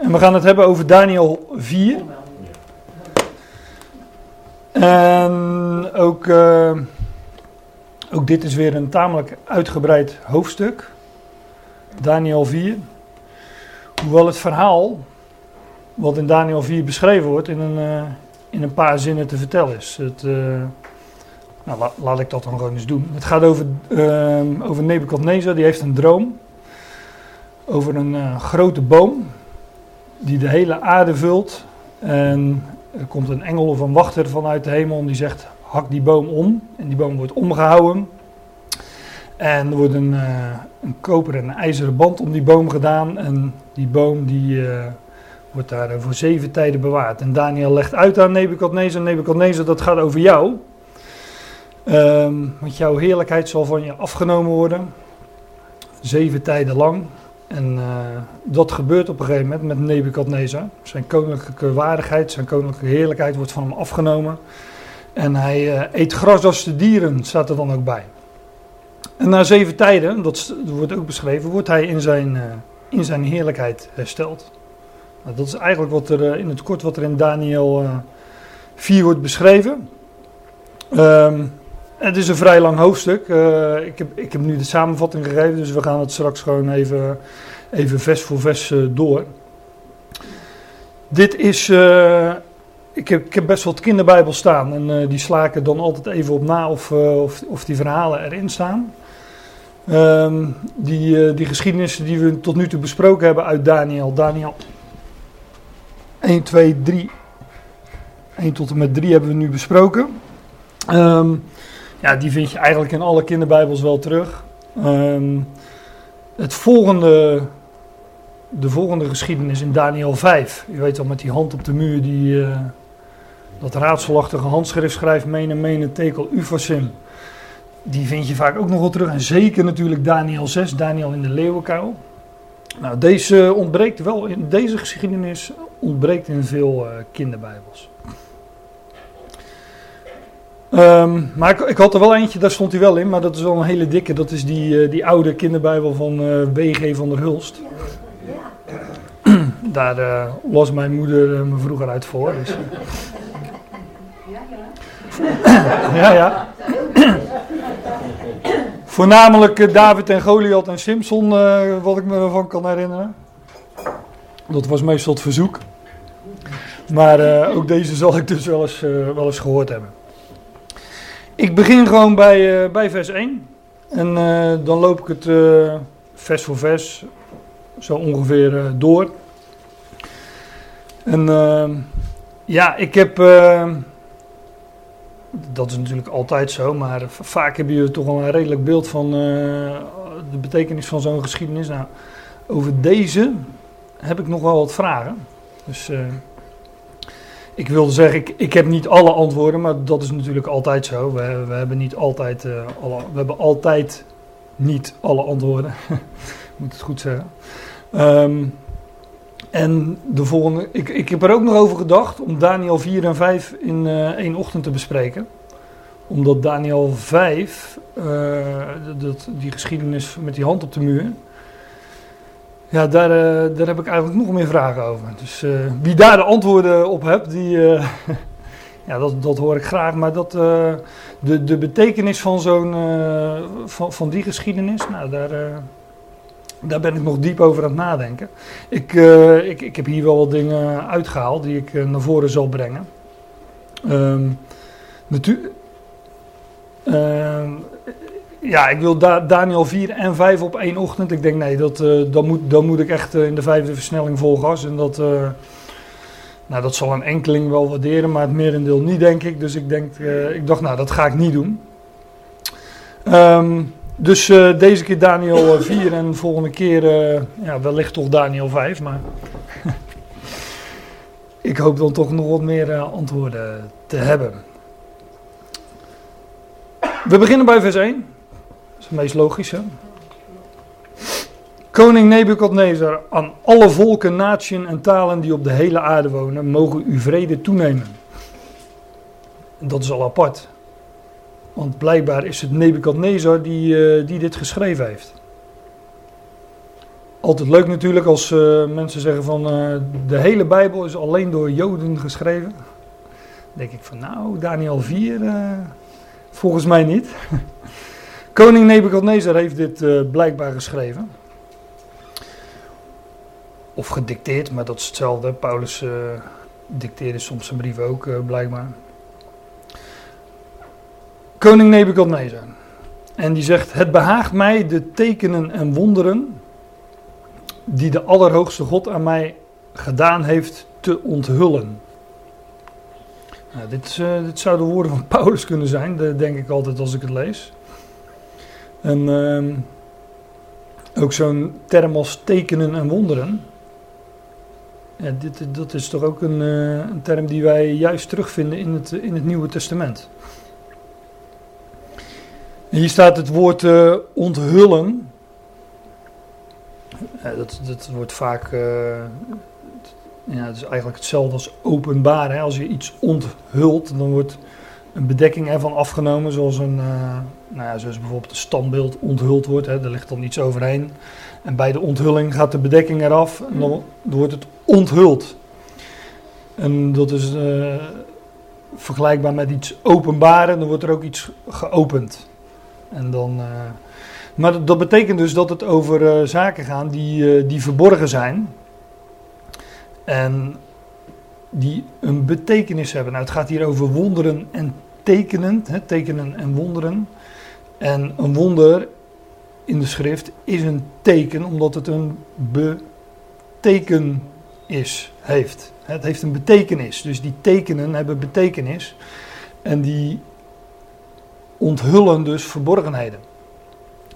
En we gaan het hebben over Daniel 4. En ook, uh, ook dit is weer een tamelijk uitgebreid hoofdstuk. Daniel 4. Hoewel het verhaal wat in Daniel 4 beschreven wordt in een, uh, in een paar zinnen te vertellen is. Het, uh, nou, la, laat ik dat dan gewoon eens doen. Het gaat over, over Nebukadnezar, die heeft een droom over een grote boom die de hele aarde vult. En er komt een engel of een wachter vanuit de hemel en die zegt: hak die boom om. En die boom wordt omgehouden. En er wordt een, uh, een koper en een ijzeren band om die boom gedaan. En die boom die, uh, wordt daar voor zeven tijden bewaard. En Daniel legt uit aan Nebukadnezar: Nebukadnezar, dat gaat over jou. Um, want jouw heerlijkheid zal van je afgenomen worden. Zeven tijden lang. En uh, dat gebeurt op een gegeven moment met Nebukadnezar. Zijn koninklijke waardigheid, zijn koninklijke heerlijkheid wordt van hem afgenomen. En hij uh, eet gras als de dieren, staat er dan ook bij. En na zeven tijden, dat wordt ook beschreven, wordt hij in zijn, uh, in zijn heerlijkheid hersteld. Nou, dat is eigenlijk wat er in het kort wat er in Daniel 4 wordt beschreven. Um, het is een vrij lang hoofdstuk. Uh, ik, heb, ik heb nu de samenvatting gegeven, dus we gaan het straks gewoon even, even vers voor vers uh, door. Dit is. Uh, ik, heb, ik heb best wat kinderbijbels staan en die sla ik er dan altijd even op na of, of, of die verhalen erin staan. Um, die, die geschiedenissen die we tot nu toe besproken hebben uit Daniel. Daniel 1, 2, 3. 1 tot en met 3 hebben we nu besproken. Um, ja, die vind je eigenlijk in alle kinderbijbels wel terug. Um, het volgende, de volgende geschiedenis in Daniel 5. Je weet al met die hand op de muur die uh, dat raadselachtige handschrift schrijft. Mene, mene, tekel, ufasim. Die vind je vaak ook nog wel terug. En zeker natuurlijk Daniel 6, Daniel in de leeuwenkuil. Nou, deze ontbreekt wel in deze geschiedenis ontbreekt in veel uh, kinderbijbels. Um, maar ik, had er wel eentje, daar stond hij wel in, maar dat is wel een hele dikke. Dat is die, uh, die oude kinderbijbel van uh, W.G. van der Hulst. daar uh, las mijn moeder me vroeger uit voor. Dus. ja, ja. Voornamelijk David en Goliath en Simpson, wat ik me ervan kan herinneren. Dat was meestal het verzoek. Maar ook deze zal ik dus wel eens, wel eens gehoord hebben. Ik begin gewoon bij, uh, bij vers 1. En uh, dan loop ik het uh, vers voor vers zo ongeveer door. En ja, ik heb. dat is natuurlijk altijd zo, maar vaak heb je toch al een redelijk beeld van de betekenis van zo'n geschiedenis. Nou, over deze heb ik nog wel wat vragen. Dus ik wilde zeggen, ik, ik heb niet alle antwoorden, maar dat is natuurlijk altijd zo. We, we hebben niet altijd, uh, alle, we hebben altijd niet alle antwoorden. moet het goed zeggen. Um, en de volgende, ik, ik heb er ook nog over gedacht om Daniel 4 en 5 in uh, één ochtend te bespreken. Omdat Daniel 5, uh, dat, die geschiedenis met die hand op de muur, ja, daar, uh, daar heb ik eigenlijk nog meer vragen over. Dus uh, wie daar de antwoorden op hebt, die, uh, ja, dat, dat hoor ik graag. Maar dat, de, de betekenis van, zo'n, van, van die geschiedenis, nou, daar, daar ben ik nog diep over aan het nadenken. Ik, ik, ik heb hier wel wat dingen uitgehaald die ik naar voren zal brengen. Um, ja, ik wil da Daniel 4 en 5 op één ochtend. Ik denk, nee, dat, uh, dan, moet, dan moet ik echt uh, in de vijfde versnelling vol gas. En dat, uh, nou, dat zal een enkeling wel waarderen, maar het merendeel niet, denk ik. Dus ik, denk, ik dacht, nou, dat ga ik niet doen. Um, dus deze keer Daniel 4 en de volgende keer ja, wellicht toch Daniel 5. Maar ik hoop dan toch nog wat meer antwoorden te hebben. We beginnen bij vers 1 is het meest logische. Koning Nebukadnezar, aan alle volken, naties en talen die op de hele aarde wonen, mogen uw vrede toenemen. Dat is al apart. Want blijkbaar is het Nebukadnezar die, uh, die dit geschreven heeft. altijd leuk natuurlijk als uh, mensen zeggen van uh, de hele Bijbel is alleen door Joden geschreven. Dan denk ik van nou, Daniel 4, uh, volgens mij niet. Koning Nebukadnezar heeft dit blijkbaar geschreven. Of gedicteerd, maar dat is hetzelfde. Paulus dicteerde soms zijn brief ook blijkbaar. Koning Nebukadnezar. En die zegt: Het behaagt mij de tekenen en wonderen die de Allerhoogste God aan mij gedaan heeft te onthullen. Nou, dit, uh, dit zouden woorden van Paulus kunnen zijn, denk ik altijd als ik het lees. En uh, ook zo'n term als tekenen en wonderen. Ja, dit, dat is toch ook een, uh, een, term die wij juist terugvinden in het, in het Nieuwe Testament. En hier staat het woord uh, onthullen. Dat, dat wordt vaak. Uh, ja, het is eigenlijk hetzelfde als openbaar. Als je iets onthult, dan wordt een bedekking ervan afgenomen. Zoals, een, nou ja, zoals bijvoorbeeld een standbeeld onthuld wordt. Hè. Er ligt dan iets overheen. En bij de onthulling gaat de bedekking eraf. En dan wordt het onthuld. En dat is uh, vergelijkbaar met iets openbaren. Dan wordt er ook iets geopend. En dan. Maar dat betekent dus dat het over uh, zaken gaat die, die verborgen zijn. En die een betekenis hebben. Nou, het gaat hier over wonderen en tekenen. Hè, tekenen en wonderen. En een wonder in de schrift is een teken omdat het een betekenis heeft. Het heeft een betekenis. Dus die tekenen hebben betekenis. En die onthullen dus verborgenheden.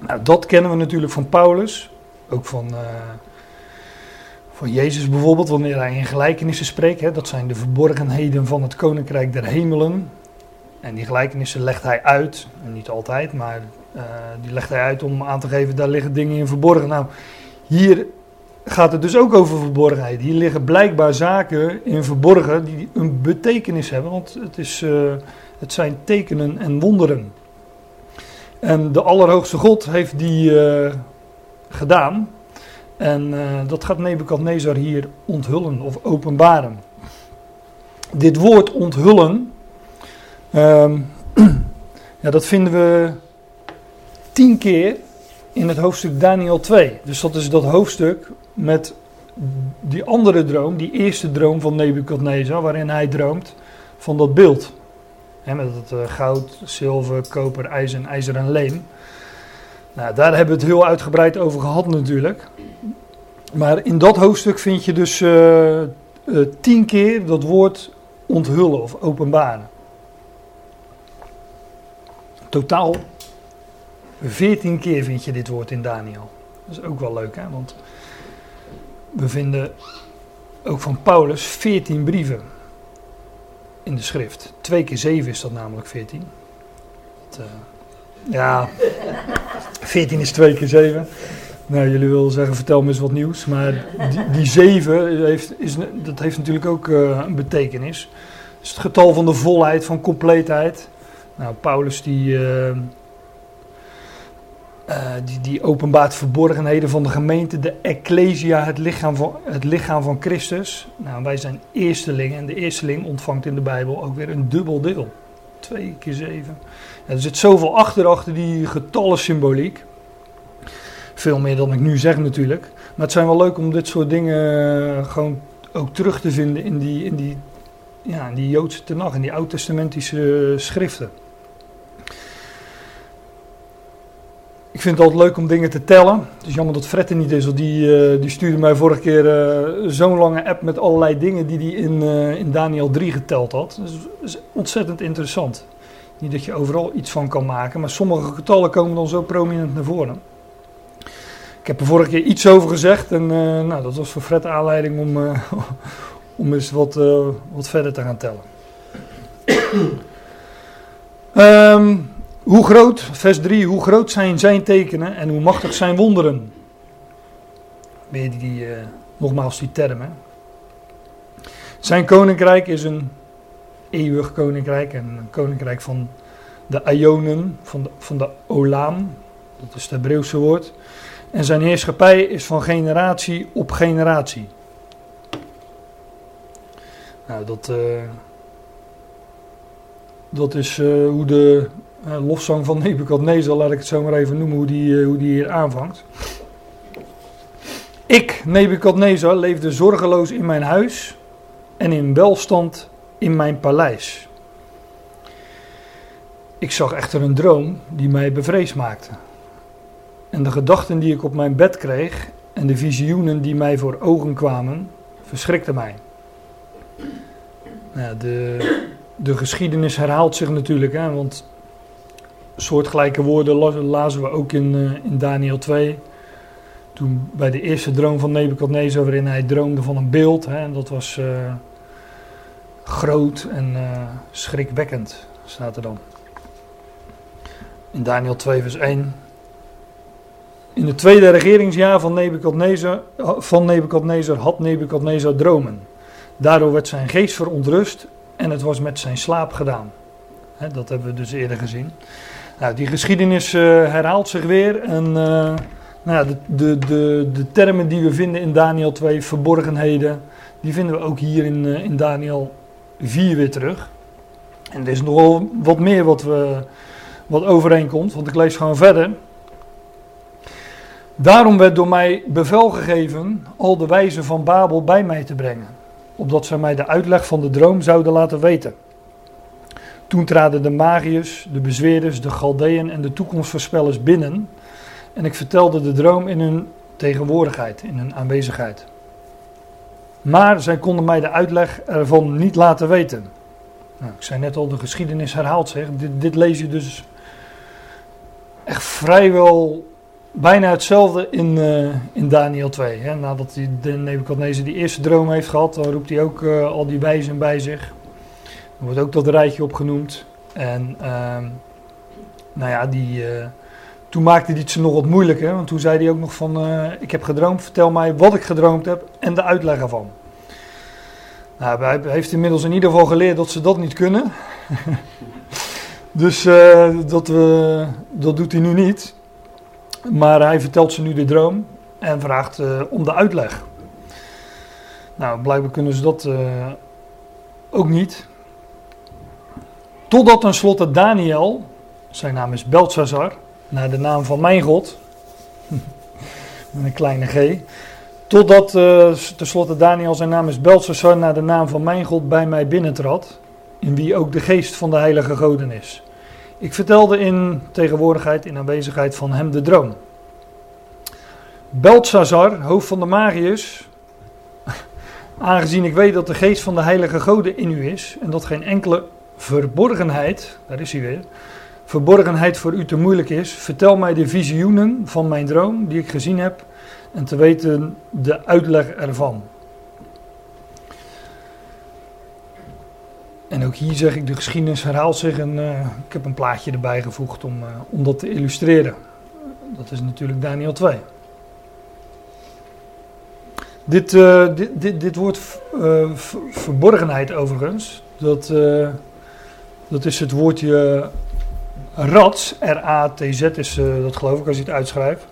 Nou, dat kennen we natuurlijk van Paulus, ook van, uh, van Jezus bijvoorbeeld, wanneer hij in gelijkenissen spreekt. Hè, dat zijn de verborgenheden van het koninkrijk der hemelen. En die gelijkenissen legt hij uit, niet altijd, maar uh, die legt hij uit om aan te geven, daar liggen dingen in verborgen. Nou, hier gaat het dus ook over verborgenheid. Hier liggen blijkbaar zaken in verborgen die een betekenis hebben, want het, is, uh, het zijn tekenen en wonderen. En de Allerhoogste God heeft die uh, gedaan. En dat gaat Nebukadnezar hier onthullen of openbaren. Dit woord onthullen, um, ja, dat vinden we tien keer in het hoofdstuk Daniel 2. Dus dat is dat hoofdstuk met die andere droom, die eerste droom van Nebukadnezar, waarin hij droomt van dat beeld met het uh, goud, zilver, koper, ijzer ijzer en leem. Nou, daar hebben we het heel uitgebreid over gehad natuurlijk. Maar in dat hoofdstuk vind je dus uh, uh, tien keer dat woord onthullen of openbaren. Totaal veertien keer vind je dit woord in Daniel. Dat is ook wel leuk, hè? want we vinden ook van Paulus veertien brieven in de schrift. 2 keer 7 is dat namelijk 14. Dat, uh, ja, 14 is 2 keer 7. Nou, jullie willen zeggen, vertel me eens wat nieuws. Maar die, die 7 heeft, is, dat heeft natuurlijk ook uh, een betekenis. Het is het getal van de volheid, van compleetheid. Nou, Paulus die, uh, die, die openbaart verborgenheden van de gemeente, de Ecclesia, het lichaam van, het lichaam van Christus. Nou, wij zijn eerstelingen en de eersteling ontvangt in de Bijbel ook weer een dubbel deel. Twee keer zeven. er zit zoveel achter, achter die getallen symboliek. Veel meer dan ik nu zeg natuurlijk. Maar het zijn wel leuk om dit soort dingen uh, gewoon ook terug te vinden in die, in die, ja, in die Joodse tenag, in die oud-testamentische schriften. Ik vind het altijd leuk om dingen te tellen. Het is jammer dat Fred er niet is, want die, uh, die stuurde mij vorige keer uh, zo'n lange app met allerlei dingen die hij in, uh, in Daniel 3 geteld had. Dus dat is ontzettend interessant. Niet dat je overal iets van kan maken, maar sommige getallen komen dan zo prominent naar voren. Ik heb er vorige keer iets over gezegd en nou, dat was voor Fred aanleiding om, om eens wat, wat verder te gaan tellen. um, Hoe groot, vers 3, hoe groot zijn zijn tekenen en hoe machtig zijn wonderen? Weer die, uh, nogmaals die termen. Zijn koninkrijk is een eeuwig koninkrijk en een koninkrijk van de Ionen, van de, van de Olam, dat is het Hebreeuwse woord. En zijn heerschappij is van generatie op generatie. Nou, dat, uh, dat is uh, hoe de uh, lofzang van Nebuchadnezzar, laat ik het zo maar even noemen, hoe die, hoe die hier aanvangt. Ik, Nebuchadnezzar, leefde zorgeloos in mijn huis en in welstand in mijn paleis. Ik zag echter een droom die mij bevreesd maakte. En de gedachten die ik op mijn bed kreeg en de visioenen die mij voor ogen kwamen, verschrikten mij. Nou, de, de geschiedenis herhaalt zich natuurlijk, hè, want soortgelijke woorden lazen we ook in, uh, in Daniel 2. Toen bij de eerste droom van Nebuchadnezzar, waarin hij droomde van een beeld, hè, en dat was uh, groot en uh, schrikwekkend, staat er dan. In Daniel 2, vers 1. In het tweede regeringsjaar van Nebuchadnezzar, van Nebuchadnezzar had Nebuchadnezzar dromen. Daardoor werd zijn geest verontrust en het was met zijn slaap gedaan. dat hebben we dus eerder gezien. Nou, die geschiedenis uh, herhaalt zich weer. En uh, nou ja, de, de, de, de, termen die we vinden in Daniel 2, verborgenheden, die vinden we ook hier in, uh, in Daniel 4 weer terug. En er is nogal wat meer wat, we, wat overeenkomt, want ik lees gewoon verder. Daarom werd door mij bevel gegeven al de wijzen van Babel bij mij te brengen opdat zij mij de uitleg van de droom zouden laten weten. Toen traden de magiërs, de bezweerders, de Galdeën en de toekomstvoorspellers binnen en ik vertelde de droom in hun tegenwoordigheid, in hun aanwezigheid. Maar zij konden mij de uitleg ervan niet laten weten. Nou, ik zei net al, de geschiedenis herhaalt zich. Dit, dit lees je dus echt vrijwel bijna hetzelfde in, uh, in Daniel 2. Hè. Nadat hij de Nebuchadnezzar die eerste droom heeft gehad, dan roept hij ook uh, al die wijzen bij zich. Er wordt ook dat rijtje opgenoemd. En uh, nou ja, die, uh, toen maakte hij het ze nog wat moeilijker. Want toen zei hij ook nog van, ik heb gedroomd, vertel mij wat ik gedroomd heb en de uitleg ervan. Nou, hij heeft inmiddels in ieder geval geleerd dat ze dat niet kunnen. dus dat, dat doet hij nu niet. Maar hij vertelt ze nu de droom en vraagt uh, om de uitleg. Nou, blijkbaar kunnen ze dat uh, ook niet. Totdat tenslotte Daniel, zijn naam is Belshazzar, naar de naam van mijn God, met een kleine g. Totdat uh, tenslotte Daniel, zijn naam is Belshazzar, naar de naam van mijn God bij mij binnentrad, in wie ook de geest van de heilige goden is. Ik vertelde in tegenwoordigheid, in aanwezigheid van hem de droom. Belshazzar, hoofd van de magiërs, aangezien ik weet dat de geest van de heilige goden in u is en dat geen enkele verborgenheid, daar is hij weer, verborgenheid voor u te moeilijk is, vertel mij de visioenen van mijn droom die ik gezien heb en te weten de uitleg ervan. En ook hier zeg ik, de geschiedenis herhaalt zich en uh, ik heb een plaatje erbij gevoegd om, uh, om dat te illustreren. Dat is natuurlijk Daniel 2. Dit, uh, dit, dit, dit woord verborgenheid overigens, dat, dat is het woordje rats, R-A-T-Z is dat geloof ik als je het uitschrijft.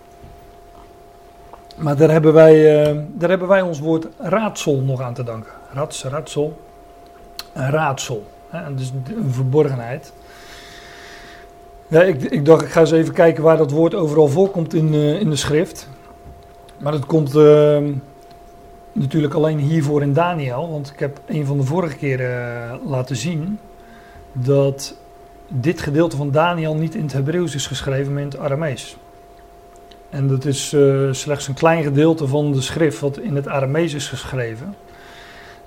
Maar daar hebben, wij, daar hebben wij ons woord raadsel nog aan te danken. Rats, raadsel een raadsel. Dus een verborgenheid. Ik, ik, dacht, ik ga eens even kijken waar dat woord overal voorkomt in, uh, in de schrift. Maar dat komt uh, natuurlijk alleen hiervoor in Daniel. Want ik heb een van de vorige keren uh, laten zien dat dit gedeelte van Daniel niet in het Hebreeuws is geschreven, maar in het Aramees. En dat is uh, slechts een klein gedeelte van de schrift wat in het Aramees is geschreven.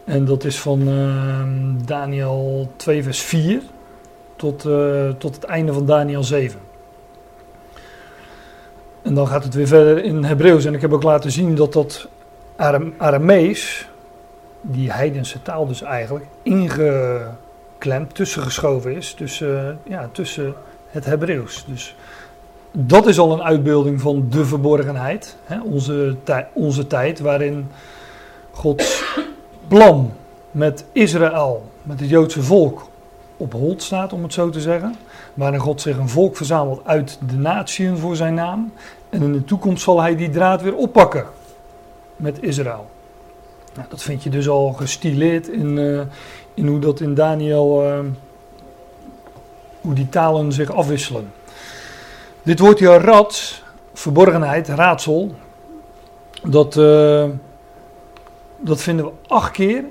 En dat is van uh, Daniel 2, vers 4 tot, uh, tot het einde van Daniel 7. En dan gaat het weer verder in Hebreeuws. En ik heb ook laten zien dat dat Aram Aramees, die heidense taal dus eigenlijk, ingeklemd, tussengeschoven is tussen, ja, tussen het Hebreeuws. Dus dat is al een uitbeelding van de verborgenheid. Hè? Onze, onze tijd waarin Gods plan met Israël, met het Joodse volk, op hold staat, om het zo te zeggen. Waarin God zich een volk verzamelt uit de natieën voor zijn naam. En in de toekomst zal hij die draad weer oppakken met Israël. Nou, dat vind je dus al gestileerd in, uh, in hoe dat in Daniel, uh, hoe die talen zich afwisselen. Dit woordje rad, verborgenheid, raadsel, dat, uh, dat vinden we acht keer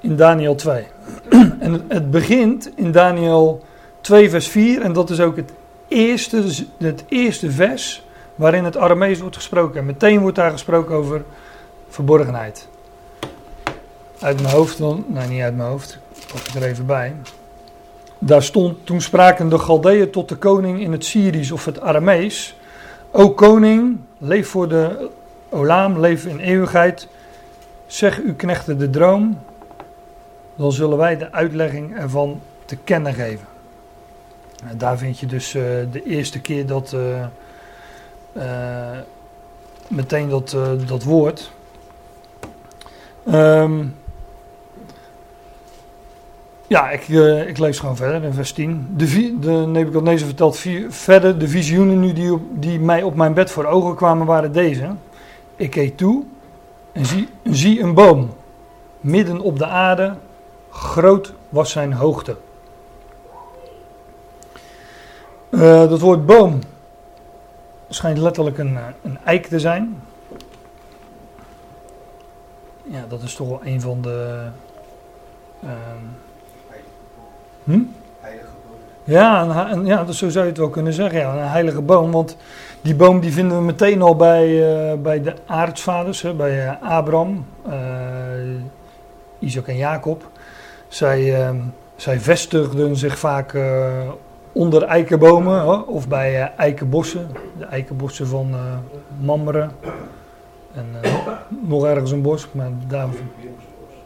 in Daniel 2. en het, begint in Daniel 2 vers 4 en dat is ook het eerste, het eerste vers waarin het Aramees wordt gesproken. En meteen wordt daar gesproken over verborgenheid. Uit mijn hoofd dan, nee niet uit mijn hoofd, ik pak er even bij. Daar stond, toen spraken de Galdeeën tot de koning in het Syrisch of het Aramees. O koning, leef voor de Olaam, leef in eeuwigheid. Zeg uw knechten de droom, dan zullen wij de uitlegging ervan te kennen geven. En daar vind je dus uh, de eerste keer dat uh, uh, meteen dat, dat woord. Um, ja, ik, ik lees gewoon verder in vers 10. De, de Nebuchadnezzar vertelt vier, verder, de visioenen nu die, op, die mij op mijn bed voor ogen kwamen waren deze. Ik keek toe en zie, zie een boom, midden op de aarde, groot was zijn hoogte. Uh, dat woord boom schijnt letterlijk een, eh, een eik te zijn. Ja, dat is toch wel een van de... Uh, Hm? Heilige boom. Ja, een, ja, dus zo zou je het wel kunnen zeggen. Ja, een heilige boom. Want die boom die vinden we meteen al bij, uh, bij de aartsvaders. Hè, bij uh, Abraham, uh, Isaac en Jacob. Zij, uh, zij vestigden zich vaak onder eikenbomen. Of bij eikenbossen. De eikenbossen van Mamre. En nog ergens een bos. Maar daar...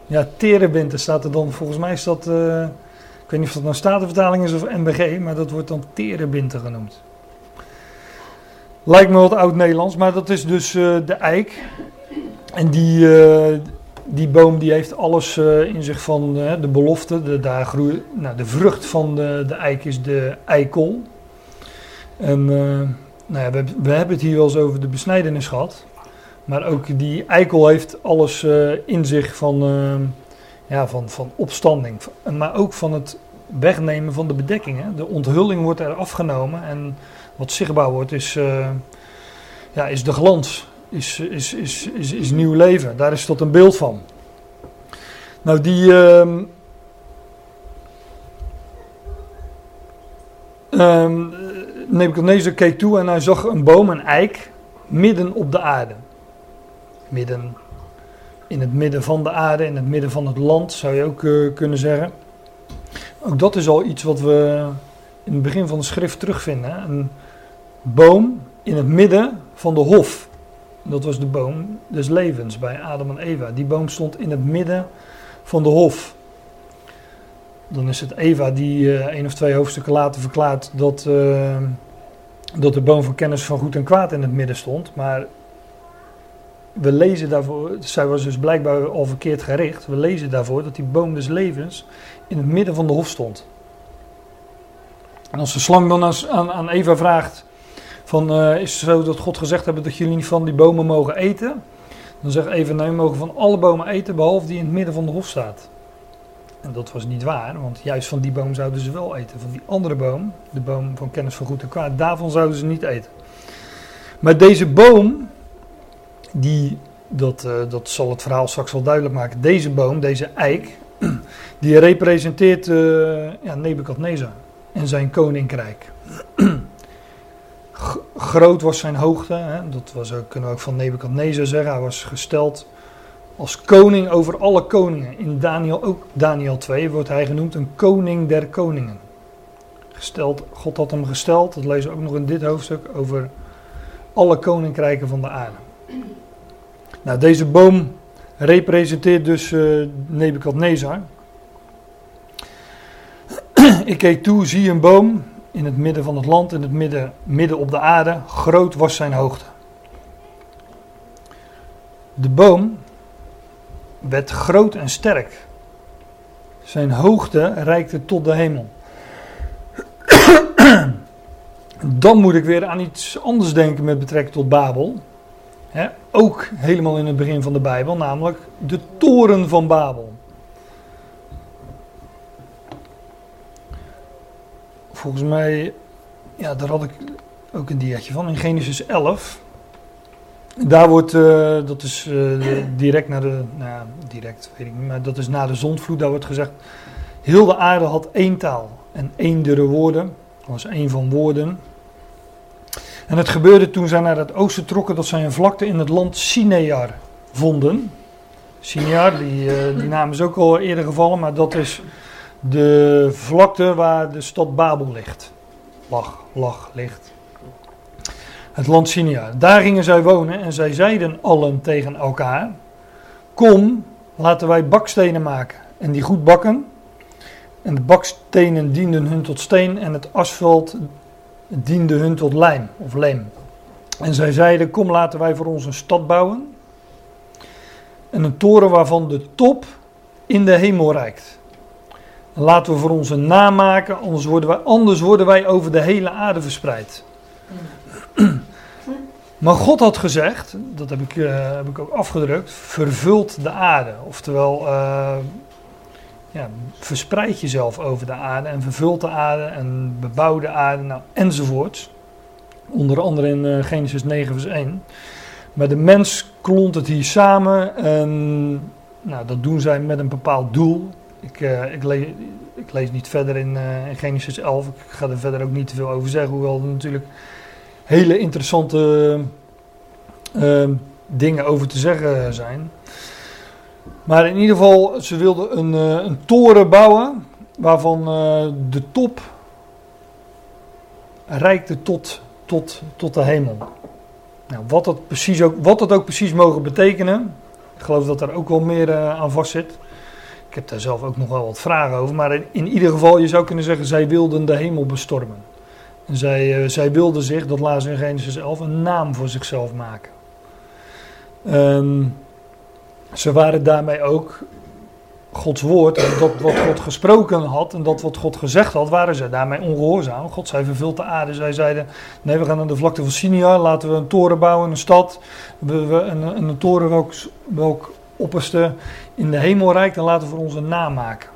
Ja, Terebinte staat er dan. Volgens mij is dat ik weet niet of dat nou Statenvertaling is of MBG, maar dat wordt dan terebinte genoemd. Lijkt me wat oud-Nederlands, maar dat is dus uh, de eik. En die, uh, die boom die heeft alles uh, in zich van de belofte. De, daar nou, de vrucht van de, de eik is de eikel. En nou ja, we, we, hebben het hier wel eens over de besnijdenis gehad. Maar ook die eikel heeft alles in zich van ja, van, van opstanding. Maar ook van het wegnemen van de bedekkingen. De onthulling wordt er afgenomen en wat zichtbaar wordt is, uh, ja, is de glans, is, is, is, is, nieuw leven. Daar is tot een beeld van. Nou, die. Uh, um, Nebuchadnezzar keek toe en hij zag een boom, een eik, midden op de aarde. Midden in het midden van de aarde, in het midden van het land, zou je ook uh, kunnen zeggen. Ook dat is al iets wat we in het begin van de schrift terugvinden. Een boom in het midden van de hof. Dat was de boom des levens bij Adam en Eva. Die boom stond in het midden van de hof. Dan is het Eva die uh, of twee hoofdstukken later verklaart dat, uh, dat de boom van kennis van goed en kwaad in het midden stond. Maar we lezen daarvoor, zij was dus blijkbaar al verkeerd gericht. We lezen daarvoor dat die boom des levens in het midden van de hof stond. En als de slang dan aan, aan Eva vraagt: van, uh, Is het zo dat God gezegd heeft dat jullie niet van die bomen mogen eten? Dan zegt Eva: Nee, we mogen van alle bomen eten behalve die in het midden van de hof staat. En dat was niet waar, want juist van die boom zouden ze wel eten. Van die andere boom, de boom van kennis van goed en kwaad, daarvan zouden ze niet eten. Maar deze boom, die, dat, uh, dat zal het verhaal straks wel duidelijk maken. Deze boom, deze eik, die representeert uh, ja, Nebukadnezar en zijn koninkrijk. groot was zijn hoogte, hè? dat was ook, kunnen we ook van Nebukadnezar zeggen. Hij was gesteld als koning over alle koningen. In Daniel, ook Daniel 2 wordt hij genoemd een koning der koningen. Gesteld, God had hem gesteld, dat lezen we ook nog in dit hoofdstuk, over alle koninkrijken van de aarde. Nou, deze boom representeert dus uh, Nebukadnezar. Ik keek toe, zie een boom in het midden van het land, in het midden, midden op de aarde. Groot was zijn hoogte. De boom werd groot en sterk. Zijn hoogte reikte tot de hemel. Dan moet ik weer aan iets anders denken met betrekking tot Babel. ook helemaal in het begin van de Bijbel, namelijk de toren van Babel. Volgens mij, ja, daar had ik ook een diaatje van, in Genesis 11. Daar wordt, uh, dat is uh, direct naar de, nou direct weet ik niet, maar dat is na de zondvloed, daar wordt gezegd, heel de aarde had één taal en eendere woorden, dat was één van woorden. En het gebeurde toen zij naar het oosten trokken, dat zij een vlakte in het land Sinear vonden. Sinear, die, uh, die naam is ook al eerder gevallen, maar dat is de vlakte waar de stad Babel ligt. Lag, lag, ligt het land Sinia. Daar gingen zij wonen en zij zeiden allen tegen elkaar: Kom, laten wij bakstenen maken en die goed bakken. En de bakstenen dienden hun tot steen en het asfalt diende hun tot lijm of leem. En zij zeiden: Kom, laten wij voor ons een stad bouwen. En een toren waarvan de top in de hemel reikt. Laten we voor ons een naam maken, anders worden wij, anders worden wij over de hele aarde verspreid. Maar God had gezegd, dat heb ik, uh, heb ik ook afgedrukt, vervult de aarde. Oftewel, uh, ja, verspreid jezelf over de aarde en vervult de aarde en bebouw de aarde nou, enzovoorts. Onder andere in uh, Genesis 9 vers 1. Maar de mens klont het hier samen en nou, dat doen zij met een bepaald doel. Ik, ik, lees, ik lees niet verder in, in Genesis 11, ik ga er verder ook niet te veel over zeggen, hoewel er natuurlijk hele interessante uh, dingen over te zeggen zijn. Maar in ieder geval, ze wilden een, uh, een toren bouwen waarvan de top reikte tot, tot, tot de hemel. Nou, wat, dat precies ook, wat dat ook precies mogen betekenen, ik geloof dat er ook wel meer aan vast zit. Ik heb daar zelf ook nog wel wat vragen over. Maar in, ieder geval, je zou kunnen zeggen, zij wilden de hemel bestormen. En zij, uh, zij wilden zich, dat lazen in Genesis 11, een naam voor zichzelf maken. Um, ze waren daarmee ook Gods woord, en dat wat God gesproken had en dat wat God gezegd had, waren ze daarmee ongehoorzaam. God zei vervult de aarde. Zij zeiden, nee we gaan naar de vlakte van Sinia, laten we een toren bouwen, een stad. We, we, een, een, toren welk, welk opperste in de hemel rijkt en laten we voor onze naam maken.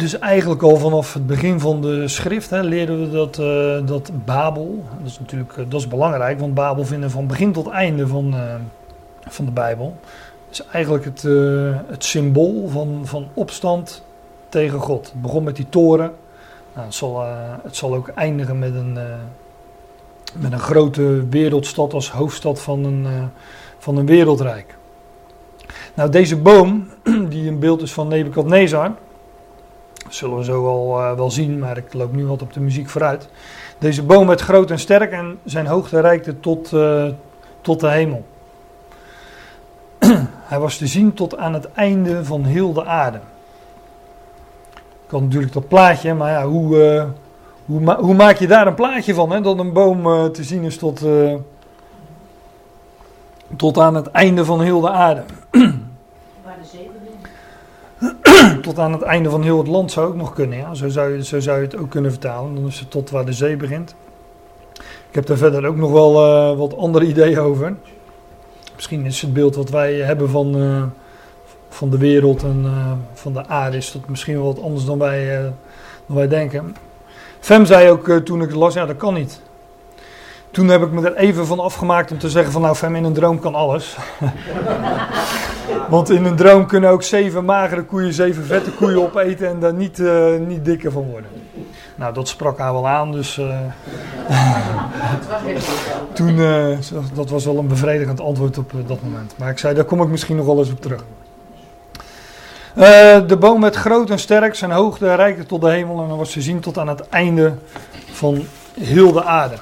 dus eigenlijk al vanaf het begin van de schrift hè, leerden we dat, uh, dat Babel, dat is natuurlijk uh, dat is belangrijk, want Babel vinden van begin tot einde van, uh, van de Bijbel. is eigenlijk het, het symbool van, van opstand tegen God. Het begon met die toren. Nou, het, zal, het zal ook eindigen met een, met een grote wereldstad als hoofdstad van een, van een wereldrijk. Nou, deze boom, die een beeld is van Nebukadnezar zullen we zo wel, uh, wel zien, maar ik loop nu wat op de muziek vooruit. Deze boom werd groot en sterk en zijn hoogte reikte tot, uh, tot de hemel. Hij was te zien tot aan het einde van heel de aarde. Ik had natuurlijk dat plaatje, maar ja, hoe, hoe, ma hoe, maak je daar een plaatje van? Hè? Dat een boom te zien is tot, tot aan het einde van heel de aarde. Waar de zee tot aan het einde van heel het land zou ook nog kunnen. Ja? Zo, zou je, zo zou je het ook kunnen vertalen. Dan is het tot waar de zee begint. Ik heb daar verder ook nog wel uh, wat andere ideeën over. Misschien is het beeld wat wij hebben van, van de wereld en van de aarde is dat misschien wel wat anders dan wij, dan wij denken. Fem zei ook toen ik het las, ja dat kan niet. Toen heb ik me er even van afgemaakt om te zeggen van nou Fem in een droom kan alles. Want in een droom kunnen ook zeven magere koeien, zeven vette koeien opeten en daar niet, uh, niet dikker van worden. Nou, dat sprak haar wel aan, dus uh, toen, dat was wel een bevredigend antwoord op dat moment. Maar ik zei, daar kom ik misschien nog wel eens op terug. De boom werd groot en sterk, zijn hoogte reikte tot de hemel en dan was te zien tot aan het einde van heel de aarde.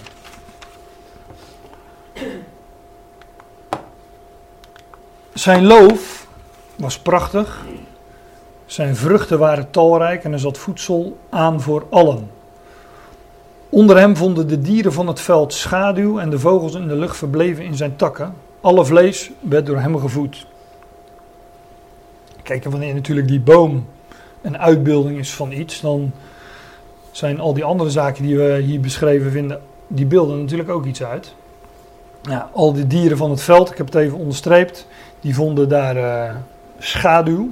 Zijn loof was prachtig. Zijn vruchten waren talrijk en er zat voedsel aan voor allen. Onder hem vonden de dieren van het veld schaduw en de vogels in de lucht verbleven in zijn takken. Alle vlees werd door hem gevoed. Kijk, wanneer natuurlijk die boom een uitbeelding is van iets, dan zijn al die andere zaken die we hier beschreven vinden, die beelden natuurlijk ook iets uit. Al die dieren van het veld, ik heb het even onderstreept, die vonden daar uh, schaduw.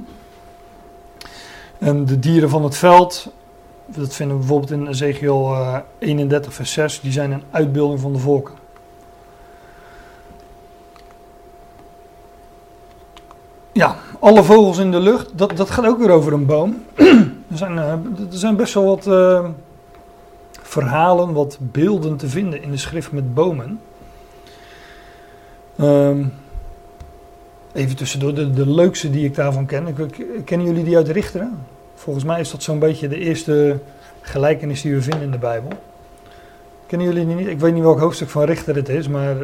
En de dieren van het veld, dat vinden we bijvoorbeeld in Ezekiel uh, 31 vers 6, die zijn een uitbeelding van de volken. Ja, alle vogels in de lucht, dat, dat gaat ook weer over een boom. er, zijn, uh, er zijn best wel wat uh, verhalen, wat beelden te vinden in de schrift met bomen. Um, even tussendoor, de, de leukste die ik daarvan ken. Kennen jullie die uit Richteren? Volgens mij is dat zo'n beetje de eerste gelijkenis die we vinden in de Bijbel. Kennen jullie die niet? Ik weet niet welk hoofdstuk van Richter het is, maar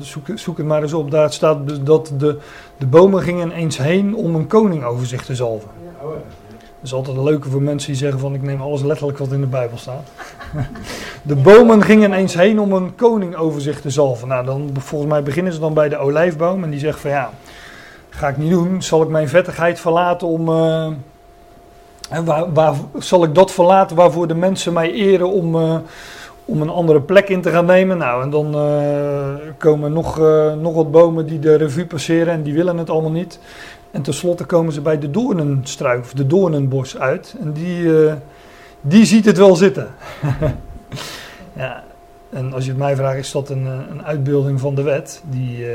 zoek, zoek het maar eens op. Daar staat dat de, de bomen gingen eens heen om een koning over zich te zalven. Dat is altijd een leuke voor mensen die zeggen van ik neem alles letterlijk wat in de Bijbel staat. De bomen gingen eens heen om een koning over zich te zalven. Nou, dan, volgens mij beginnen ze dan bij de olijfboom en die zegt van ja, ga ik niet doen. Zal ik mijn vettigheid verlaten om... Uh, waar, waar, zal ik dat verlaten waarvoor de mensen mij eren om... Uh, om een andere plek in te gaan nemen. Nou, en dan uh, komen nog, uh, nog wat bomen die de revue passeren en die willen het allemaal niet. En tenslotte komen ze bij de doornenstruik of de doornenbos uit. En die, uh, die ziet het wel zitten. ja, en als je het mij vraagt, is dat een, een uitbeelding van de wet. Die,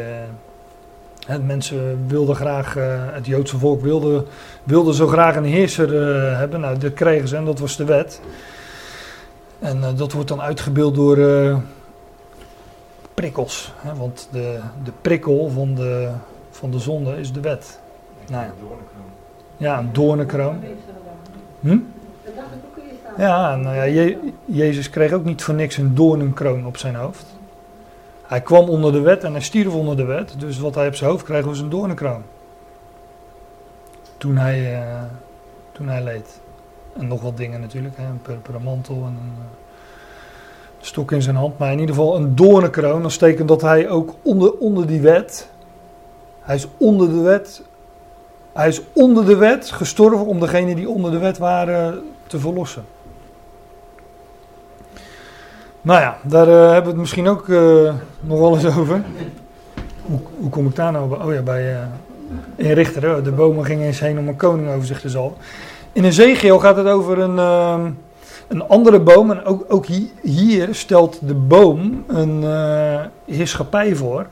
mensen wilden graag, het Joodse volk wilde, wilde zo graag een heerser hebben. Nou, dat kregen ze en dat was de wet. En uh, dat wordt dan uitgebeeld door uh, prikkels. Hè? Want de, de prikkel van de, van de zonde is de wet. Nou, ja, een doornenkroon. Hm? Ja, nou ja, Je, Jezus kreeg ook niet voor niks een doornenkroon op zijn hoofd. Hij kwam onder de wet en hij stierf onder de wet. Dus wat hij op zijn hoofd kreeg was een doornenkroon. Toen hij, uh, toen hij leed. En nog wat dingen natuurlijk, hè? een purperen mantel en een uh, stok in zijn hand. Maar in ieder geval een doornenkroon. Dat betekent dat hij ook onder, onder die wet, hij is onder de wet, hij is onder de wet gestorven om degenen die onder de wet waren te verlossen. Nou ja, daar uh, hebben we het misschien ook uh, nog wel eens over. Hoe, kom ik daar nou bij? Oh ja, bij. De bomen gingen eens heen om een koning over zich te zalven. In Ezekiel gaat het over een, uh, een andere boom. En ook, ook hier stelt de boom een uh, heerschappij voor.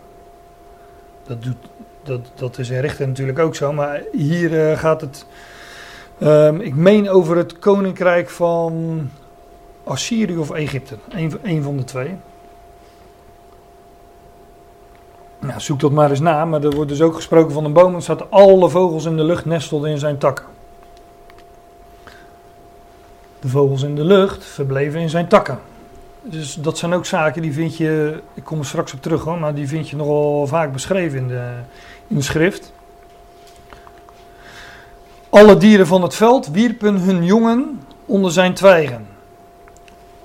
Dat, doet, dat, dat is in Richter natuurlijk ook zo. Maar hier uh, gaat het, um, ik meen over het koninkrijk van Assyrië of Egypte. Eén een van de twee. Nou, zoek dat maar eens na. Maar er wordt dus ook gesproken van een boom. Er staat alle vogels in de lucht nestelden in zijn takken. De vogels in de lucht verbleven in zijn takken. Dus dat zijn ook zaken die vind je, ik kom er straks op terug hoor, maar die vind je nogal vaak beschreven in de, in de schrift. Alle dieren van het veld wierpen hun jongen onder zijn twijgen.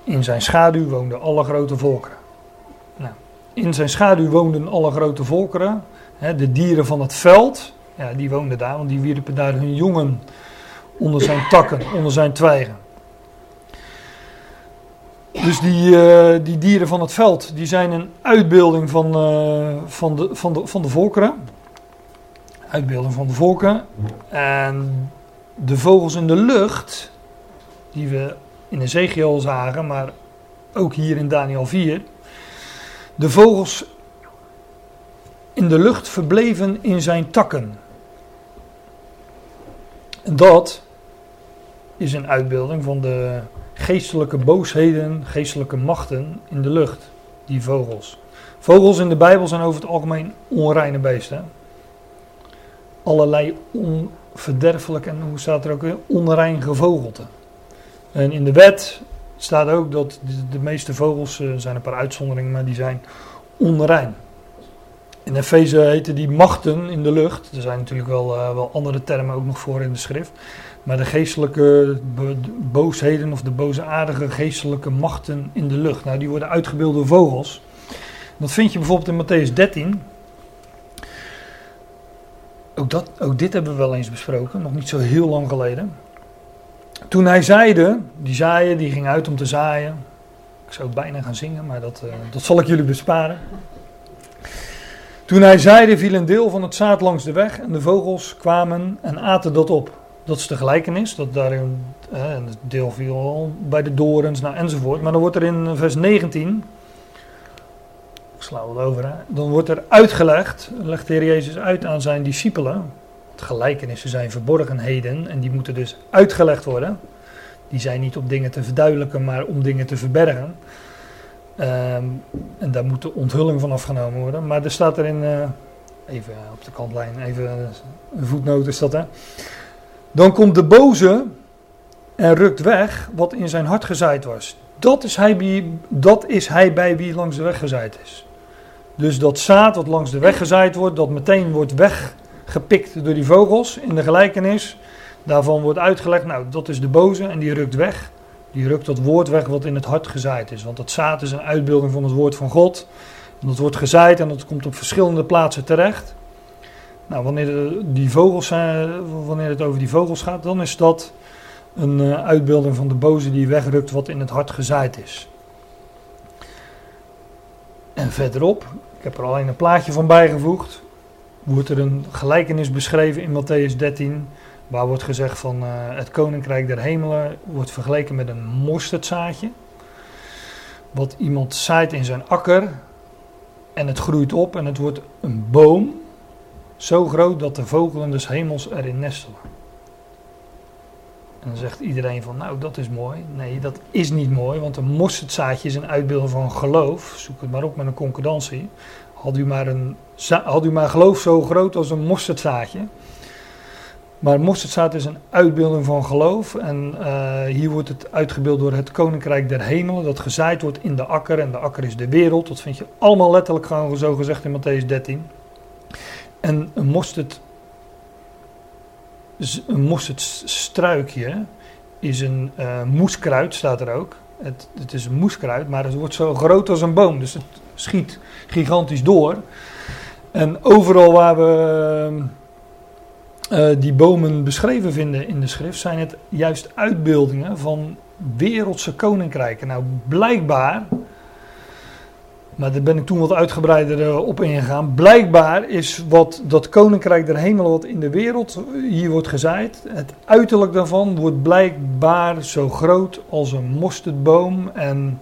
In zijn schaduw woonden alle grote volkeren. Nou, in zijn schaduw woonden alle grote volkeren. De dieren van het veld, ja, die woonden daar, want die wierpen daar hun jongen onder zijn takken, onder zijn twijgen. Dus die, uh, die dieren van het veld, die zijn een uitbeelding van, uh, van, de, van, de, van de volkeren. Uitbeelding van de volken. En de vogels in de lucht, die we in Ezekiel zagen, maar ook hier in Daniel 4. De vogels in de lucht verbleven in zijn takken. En dat is een uitbeelding van de geestelijke boosheden, geestelijke machten in de lucht, die vogels. Vogels in de Bijbel zijn over het algemeen onreine beesten. Allerlei onverderfelijk en hoe staat er ook weer, onrein gevogelte. En in de wet staat ook dat de, meeste vogels, er zijn een paar uitzonderingen, maar die zijn onrein. In Efeze heten die machten in de lucht. Er zijn natuurlijk wel, uh, wel andere termen ook nog voor in de schrift. Maar de geestelijke boosheden of de boosaardige geestelijke machten in de lucht. Nou, die worden uitgebeeld door vogels. Dat vind je bijvoorbeeld in Matthäus 13. ook, dat, ook dit hebben we wel eens besproken, nog niet zo heel lang geleden. Toen hij zeide, die zaaien, die ging uit om te zaaien. Ik zou bijna gaan zingen, maar dat, uh, dat zal ik jullie besparen. Toen hij zeide, viel een deel van het zaad langs de weg en de vogels kwamen en aten dat op. Dat is de gelijkenis, dat daarin uh, het deel viel bij de dorens nou, enzovoort. Maar dan wordt er in vers 19, ik sla het over, dan wordt er uitgelegd, legt de Heer Jezus uit aan zijn discipelen. Gelijkenissen zijn verborgenheden en die moeten dus uitgelegd worden. Die zijn niet om dingen te verduidelijken, maar om dingen te verbergen. Um, en daar moet de onthulling van afgenomen worden. Maar er staat er in, uh, even op de kantlijn, even een voetnoot is dat hè. Dan komt de boze en rukt weg wat in zijn hart gezaaid was. Dat is hij, dat is hij bij wie langs de weg gezaaid is. Dus dat zaad wat langs de weg gezaaid wordt, dat meteen wordt weggepikt door die vogels in de gelijkenis. Daarvan wordt uitgelegd, nou dat is de boze en die rukt weg. Die rukt dat woord weg wat in het hart gezaaid is. Want dat zaad is een uitbeelding van het woord van God. En dat wordt gezaaid en dat komt op verschillende plaatsen terecht. Nou, wanneer, die vogels, wanneer het over die vogels gaat, dan is dat een uh, uitbeelding van de boze die wegrukt wat in het hart gezaaid is. En verderop, ik heb er alleen een plaatje van bijgevoegd, wordt er een gelijkenis beschreven in Matthäus 13, waar wordt gezegd van uh, het koninkrijk der hemelen wordt vergeleken met een mosterdzaadje. Wat iemand zaait in zijn akker en het groeit op en het wordt een boom zo groot dat de vogelen des hemels erin nestelen. En dan zegt iedereen van, nou dat is mooi. Nee, dat is niet mooi, want een mosterdzaadje is een uitbeelding van geloof. Zoek het maar op met een concordantie. Had u maar, een, had u maar geloof zo groot als een mosterdzaadje. Maar mosterdzaad is een uitbeelding van geloof. En uh, hier wordt het uitgebeeld door het koninkrijk der hemelen. Dat gezaaid wordt in de akker. En de akker is de wereld. Dat vind je allemaal letterlijk gewoon zo gezegd in Matthäus 13. En een mosterd een mosterdstruikje is een uh, moeskruid, staat er ook. Het, het, is een moeskruid, maar het wordt zo groot als een boom. Dus het schiet gigantisch door. En overal waar we uh, die bomen beschreven vinden in de schrift, zijn het juist uitbeeldingen van wereldse koninkrijken. Nou, blijkbaar maar daar ben ik toen wat uitgebreider eh, op ingegaan. Blijkbaar is wat dat koninkrijk der hemelen wat in de wereld hier wordt gezaaid, het uiterlijk daarvan wordt blijkbaar zo groot als een mosterdboom. En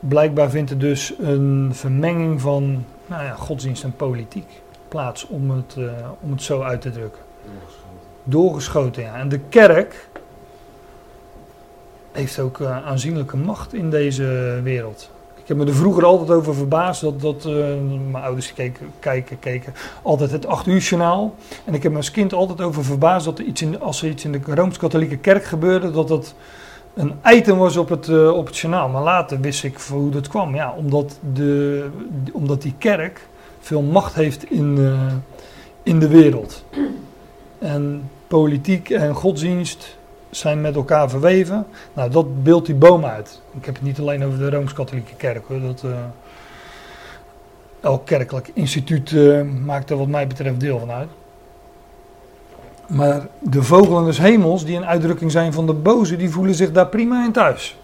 blijkbaar vindt er dus een vermenging van nou ja, godsdienst en politiek plaats om het, uh, om het zo uit te drukken. Doorgeschoten. Doorgeschoten, ja. En de kerk heeft ook uh, aanzienlijke macht in deze wereld heb me er vroeger altijd over verbaasd dat, dat uh, mijn ouders keken, kijken, keken altijd het 8 uur journaal. En ik heb me als kind altijd over verbaasd dat er iets in, als er iets in de Rooms-Katholieke kerk gebeurde, dat dat een item was op het, uh, op het journaal. Maar later wist ik hoe dat kwam. Ja, omdat, de, omdat die kerk veel macht heeft in, uh, in de wereld. En politiek en godsdienst zijn met elkaar verweven. Nou, dat beeldt die boom uit. Ik heb het niet alleen over de Rooms-Katholieke Kerk hoor. Dat, uh, elk kerkelijk instituut uh, maakt er wat mij betreft deel van uit. Maar de vogelen des hemels, die een uitdrukking zijn van de boze, die voelen zich daar prima in thuis.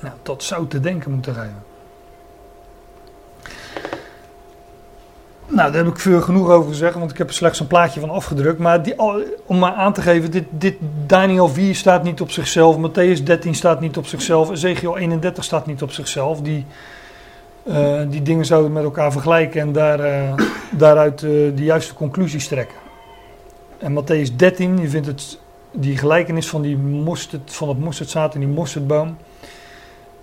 Nou, dat zou te denken moeten geven. Nou, daar heb ik veel genoeg over gezegd, want ik heb er slechts een plaatje van afgedrukt. Maar die, om maar aan te geven, dit, dit Daniel 4 staat niet op zichzelf, Matthäus 13 staat niet op zichzelf, Ezekiel 31 staat niet op zichzelf. Die, uh, die dingen zouden met elkaar vergelijken en daar, uh, daaruit uh, de juiste conclusies trekken. En Matthäus 13, je vindt het, die gelijkenis van, die mosterd, van het mosterdzaad en die mosterdboom.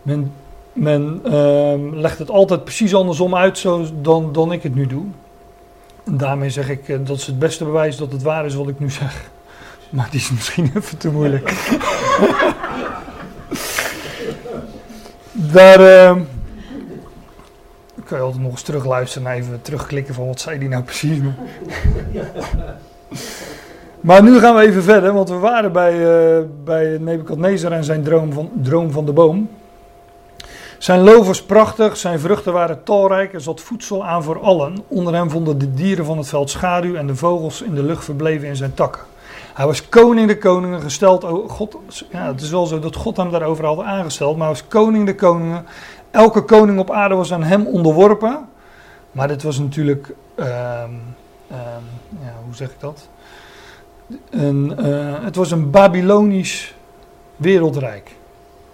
Men men uh, legt het altijd precies andersom uit zo dan, dan ik het nu doe. En daarmee zeg ik, uh, dat is het beste bewijs dat het waar is wat ik nu zeg. Maar die is misschien even te moeilijk. Daar uh, kan je altijd nog eens terugluisteren en even terugklikken van wat zei die nou precies. Maar nu gaan we even verder, want we waren bij, uh, bij Nebuchadnezzar en zijn droom van, droom van de boom. Zijn loof was prachtig, zijn vruchten waren talrijk, er zat voedsel aan voor allen. Onder hem vonden de dieren van het veld schaduw en de vogels in de lucht verbleven in zijn takken. Hij was koning de koningen, gesteld. God, ja, het is wel zo dat God hem daarover had aangesteld, maar hij was koning de koningen. Elke koning op aarde was aan hem onderworpen. Maar dit was natuurlijk, ehm, ehm, ja, hoe zeg ik dat? Een, eh, het was een Babylonisch wereldrijk.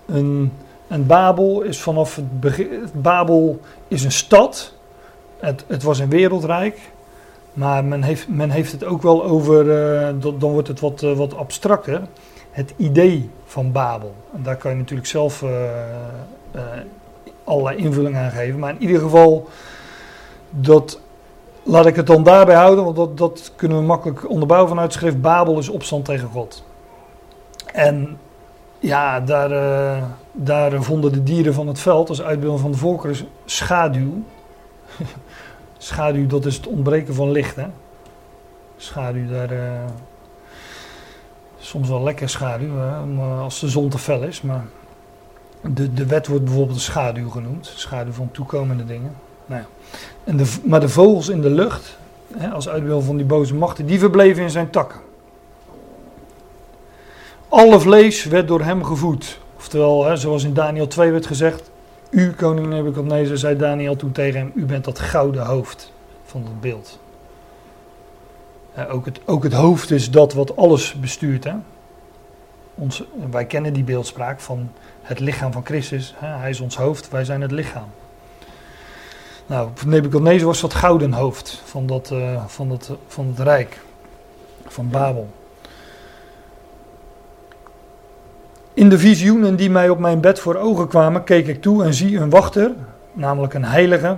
Een, een Babel is vanaf het begin. Babel is een stad. Het, het was een wereldrijk. Maar men heeft, men heeft het ook wel over, uh, dan wordt het wat, uh, wat abstracter. Het idee van Babel. En daar kan je natuurlijk zelf uh, allerlei invulling aan geven. Maar in ieder geval, dat, laat ik het dan daarbij houden, want dat, dat kunnen we makkelijk onderbouwen vanuit schrift. Babel is opstand tegen God. En ja, daar, daar vonden de dieren van het veld als uitbeelding van de volkeren schaduw. Schaduw, dat is het ontbreken van licht. Hè? Schaduw, daar. Uh, soms wel lekker schaduw, hè? als de zon te fel is. Maar de, de wet wordt bijvoorbeeld schaduw genoemd. Schaduw van toekomende dingen. Nou ja. en de, maar de vogels in de lucht, hè, als uitbeeld van die boze machten, die verbleven in zijn takken. Alle vlees werd door hem gevoed. Oftewel, hè, zoals in Daniel 2 werd gezegd, u, koning Nebuchadnezzar, zei Daniel toen tegen hem: U bent dat gouden hoofd van het beeld. ook, het, ook het hoofd is dat wat alles bestuurt. Hè? Ons, wij kennen die beeldspraak van het lichaam van Christus. Hè? Hij is ons hoofd, wij zijn het lichaam. Nou, Nebuchadnezzar was dat gouden hoofd van, dat, uh, van, dat, van het rijk, van Babel. In de visioenen die mij op mijn bed voor ogen kwamen, keek ik toe en zie een wachter, namelijk een heilige,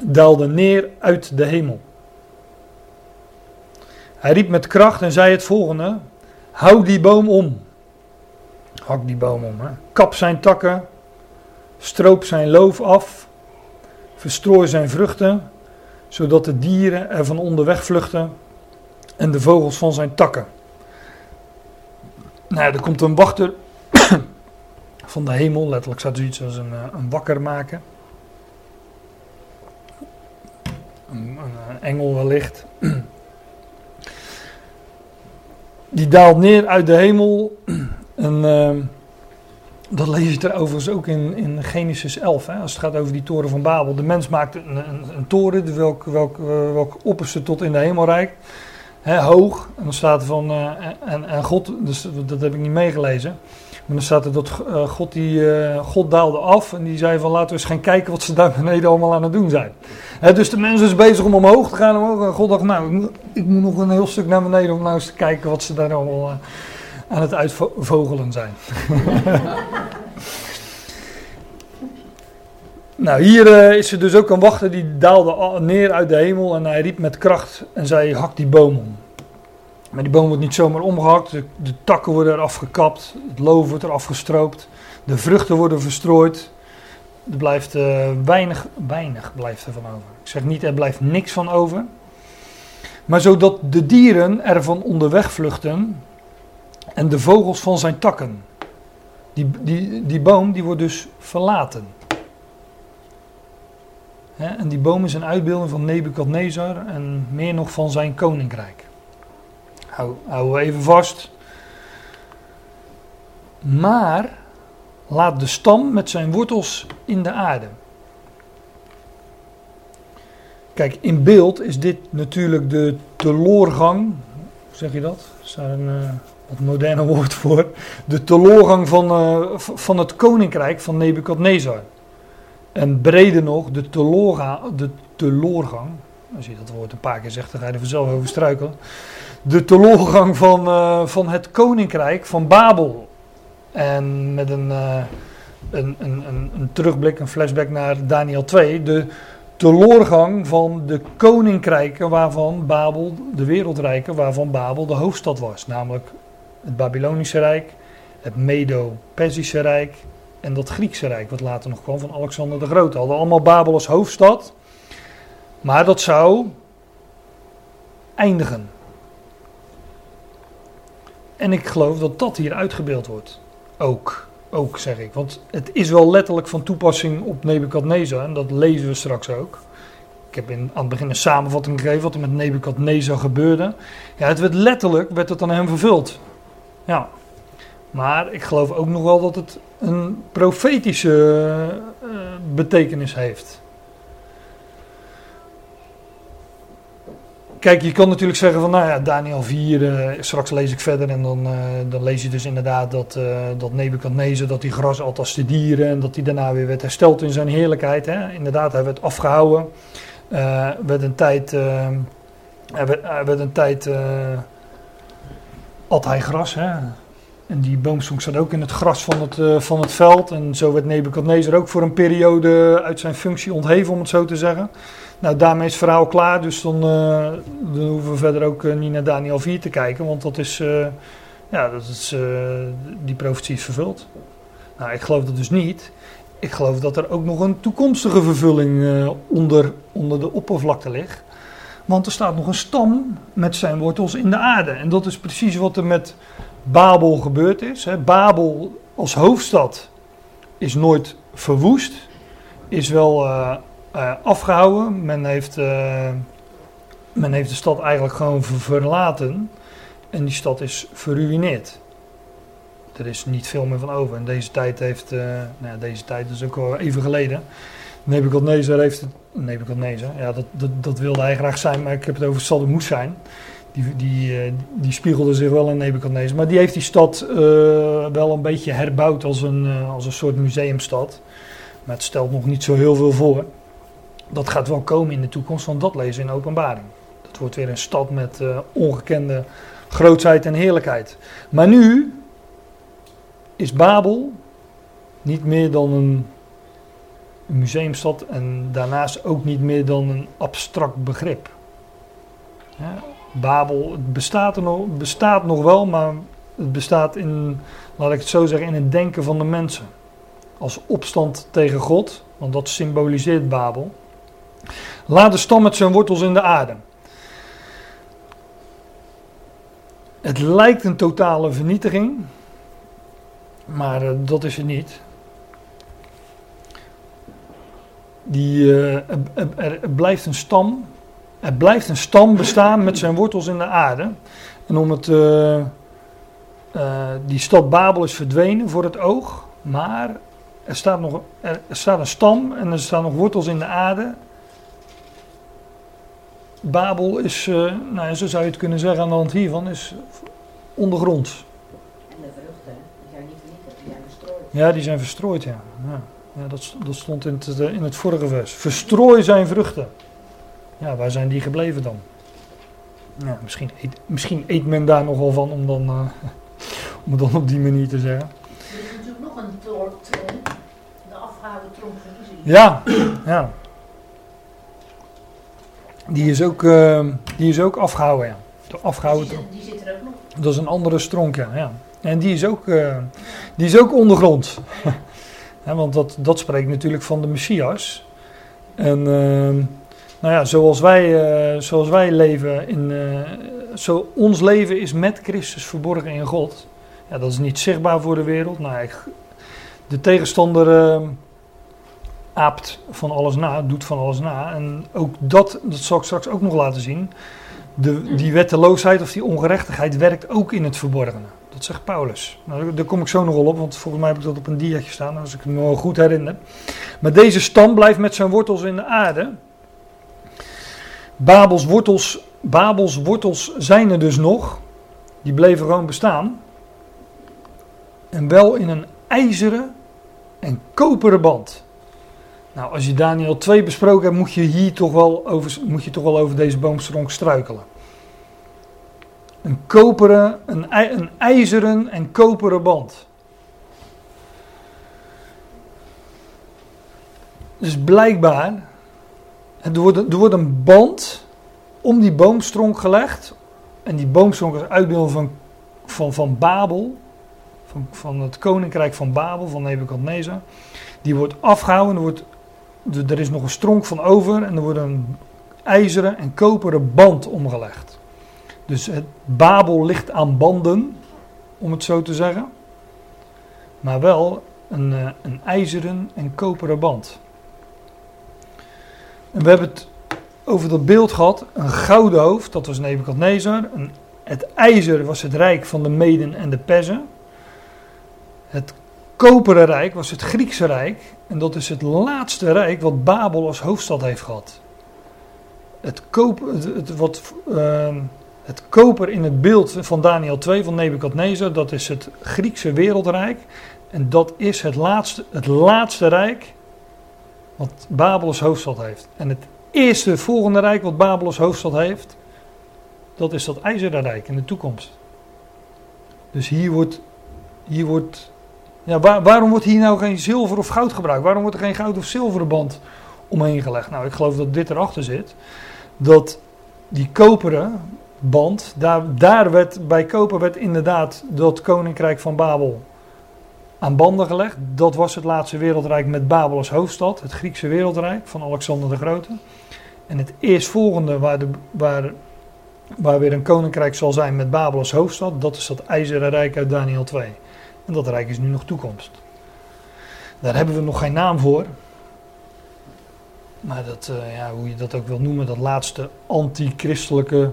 daalde neer uit de hemel. Hij riep met kracht en zei het volgende: Hou die boom om. Hak die boom om. Hè. Kap zijn takken, stroop zijn loof af, verstrooi zijn vruchten, zodat de dieren er van onderweg vluchten en de vogels van zijn takken. Nou, er komt een wachter van de hemel. Letterlijk staat zoiets als een, eh, een wakker maken. Een, een engel wellicht. Die daalt neer uit de hemel. En uh, dat lees je er overigens ook in, in Genesis 11. Hè, als het gaat over die toren van Babel. De mens maakt een, een, een toren, welk, welk, uh, welk opperste tot in de hemel reikt. Hoog. En dan staat er van. Uh, en, en God, dus dat heb ik niet meegelezen. Maar dan staat er dat uh, God, die, uh, God daalde af en die zei van laten we eens gaan kijken wat ze daar beneden allemaal aan het doen zijn. He, dus de mensen is bezig om omhoog te gaan. Omhoog, en God dacht nou ik moet, nog een heel stuk naar beneden om nou eens te kijken wat ze daar allemaal aan het uitvogelen zijn. nou hier is er dus ook een wachter die daalde neer uit de hemel en hij riep met kracht en zei hak die boom om. Maar die boom wordt niet zomaar omgehakt. De, takken worden eraf gekapt. Het loof wordt eraf gestroopt. De vruchten worden verstrooid. Er blijft uh, weinig, weinig blijft er van over. Ik zeg niet er blijft niks van over. Maar zodat de dieren ervan onderweg vluchten. En de vogels van zijn takken. Die, die, die boom die wordt dus verlaten. En die boom is een uitbeelding van Nebukadnezar en meer nog van zijn koninkrijk. Hou, hou even vast. Maar laat de stam met zijn wortels in de aarde. Kijk, in beeld is dit natuurlijk de teloorgang. Hoe zeg je dat? Is daar een uh, wat moderne woord voor? De teloorgang van, uh, van het koninkrijk van Nebukadnezar. En breder nog, de, de teloorgang. Als je dat woord een paar keer zegt, dan ga je er vanzelf over struikelen de teloorgang van, uh, van het koninkrijk van Babel. En met een, uh, een, een, een, een, terugblik, een flashback naar Daniel 2. De teloorgang van de koninkrijken waarvan Babel, de wereldrijken, waarvan Babel de hoofdstad was. Namelijk het Babylonische Rijk, het Medo-Persische Rijk en dat Griekse Rijk, wat later nog kwam van Alexander de Grote. Hadden allemaal Babel als hoofdstad. Maar dat zou eindigen. En ik geloof dat dat hier uitgebeeld wordt. Ook. ook, zeg ik. Want het is wel letterlijk van toepassing op Nebukadnezar. En dat lezen we straks ook. Ik heb in, aan het begin een samenvatting gegeven wat er met Nebukadnezar gebeurde. Ja, het werd letterlijk, werd het aan hem vervuld. Ja. Maar ik geloof ook nog wel dat het een profetische uh, betekenis heeft. Kijk, je kan natuurlijk zeggen van, nou ja, Daniel 4, uh, eh, straks lees ik verder en dan, uh, dan lees je dus inderdaad dat, uh, dat Nebuchadnezzar, dat hij gras at als de dieren en dat hij daarna weer werd hersteld in zijn heerlijkheid. Hè. Inderdaad, hij werd afgehouden, werd een tijd, hij werd een tijd, at hij gras, hè. En die boomstonk zat ook in het gras van het, van het veld en zo werd Nebuchadnezzar ook voor een periode uit zijn functie ontheven, om het zo te zeggen. Nou, daarmee is het verhaal klaar, dus dan, uh, dan hoeven we verder ook uh, niet naar Daniel 4 te kijken, want dat is, ja, dat is, die profetie is vervuld. Nou, ik geloof dat dus niet. Ik geloof dat er ook nog een toekomstige vervulling onder, onder de oppervlakte ligt. Want er staat nog een stam met zijn wortels in de aarde. En dat is precies wat er met Babel gebeurd is. Hè. Babel als hoofdstad is nooit verwoest. Is wel uh, afgehouden. Men heeft, uh, men heeft de stad eigenlijk gewoon verlaten. En die stad is verruineerd. Er is niet veel meer van over. En deze tijd heeft, nou deze tijd is ook al even geleden. Nebuchadnezzar heeft het, Nebuchadnezzar, ja dat, dat, dat, wilde hij graag zijn, maar ik heb het over Saddam Hussein. Die, die, die spiegelde zich wel in Nebuchadnezzar. Maar die heeft die stad wel een beetje herbouwd als een, als een soort museumstad. Maar het stelt nog niet zo heel veel voor dat gaat wel komen in de toekomst, want dat lezen in openbaring. Dat wordt weer een stad met ongekende grootsheid en heerlijkheid. Maar nu is Babel niet meer dan een museumstad en daarnaast ook niet meer dan een abstract begrip. Ja, Babel bestaat, er nog, bestaat nog wel, maar het bestaat in, laat ik het zo zeggen, in het denken van de mensen. Als opstand tegen God, want dat symboliseert Babel. Laat de stam met zijn wortels in de aarde. Het lijkt een totale vernietiging, maar uh, dat is het niet. Die, er, er, blijft een stam, er blijft een stam bestaan met zijn wortels in de aarde. En om het, uh, die stad Babel is verdwenen voor het oog, maar er staat, nog, er, er staat een stam en er staan nog wortels in de aarde Babel is, uh, nou, zo zou je het kunnen zeggen aan de hand hiervan, is ondergronds. En de vruchten, die zijn niet vernietigd, die zijn verstrooid. Ja, die zijn verstrooid, ja. ja. ja dat, dat, stond in het, in het vorige vers. Verstrooi zijn vruchten. Ja, waar zijn die gebleven dan? Ja, misschien, eet, misschien eet men daar nogal van om dan, uh, om het dan op die manier te zeggen. Er is natuurlijk nog een soort, uh, de afgehouden tronk van Ja, ja. Die is ook, uh, die is ook afgehouden, ja. De afgehouden die, die zit er ook nog. Dat is een andere stronk, ja. ja. En die is ook, uh, die is ook ondergrond. ja, want dat, dat spreekt natuurlijk van de Messias. En uh, nou ja, zoals wij, zoals wij leven, in, zo, ons leven is met Christus verborgen in God. Ja, dat is niet zichtbaar voor de wereld. Nou, ik, de tegenstander aapt van alles na, doet van alles na. En ook dat, dat zal ik straks ook nog laten zien. De, die wetteloosheid of die ongerechtigheid werkt ook in het verborgene. Dat zegt Paulus. Nou, daar kom ik zo nog op, want volgens mij heb ik dat op een diaatje staan, als ik me goed herinner. Maar deze stam blijft met zijn wortels in de aarde. Babels wortels, Babels wortels zijn er dus nog. Die bleven gewoon bestaan. En wel in een ijzeren en koperen band. Nou, als je Daniel 2 besproken hebt, moet je hier toch wel over, moet je toch wel over deze boomstronk struikelen. Een koperen, een, een ijzeren en koperen band. Dus blijkbaar, er wordt, een band om die boomstronk gelegd. En die boomstronk is uitbeelding van, van, van Babel, van, van het koninkrijk van Babel, van Nebuchadnezzar. Die wordt afgehouden, er wordt er is nog een stronk van over en er wordt een ijzeren en koperen band omgelegd. Dus het Babel ligt aan banden, om het zo te zeggen. maar wel een, uh, een ijzeren en koperen band. En we hebben het over dat beeld gehad, een gouden hoofd, dat was Nebukadnezar. Een, het ijzer was het rijk van de Meden en de Perzen. Het koperen rijk was het Griekse rijk. En dat is het laatste rijk wat Babel als hoofdstad heeft gehad. Het, koper, het, wat, uh, het koper in het beeld van Daniel 2 van Nebukadnezar, dat is het Griekse wereldrijk. En dat is het laatste, het laatste rijk wat Babel als hoofdstad heeft. En het eerste volgende rijk wat Babel als hoofdstad heeft, dat is dat IJzeren Rijk in de toekomst. Dus hier wordt, hier wordt ja, waarom wordt hier nou geen zilver of goud gebruikt? Waarom wordt er geen goud of zilveren band omheen gelegd? Nou, ik geloof dat dit erachter zit. Dat die koperen band, daar, daar werd, bij koper werd inderdaad dat koninkrijk van Babel aan banden gelegd. Dat was het laatste wereldrijk met Babel als hoofdstad, het Griekse wereldrijk van Alexander de Grote. En het eerstvolgende waar, de, waar, waar weer een koninkrijk zal zijn met Babel als hoofdstad, dat is dat ijzeren rijk uit Daniel 2. En dat rijk is nu nog toekomst. Daar hebben we nog geen naam voor. Maar dat, uh, ja, hoe je dat ook wil noemen, dat laatste antichristelijke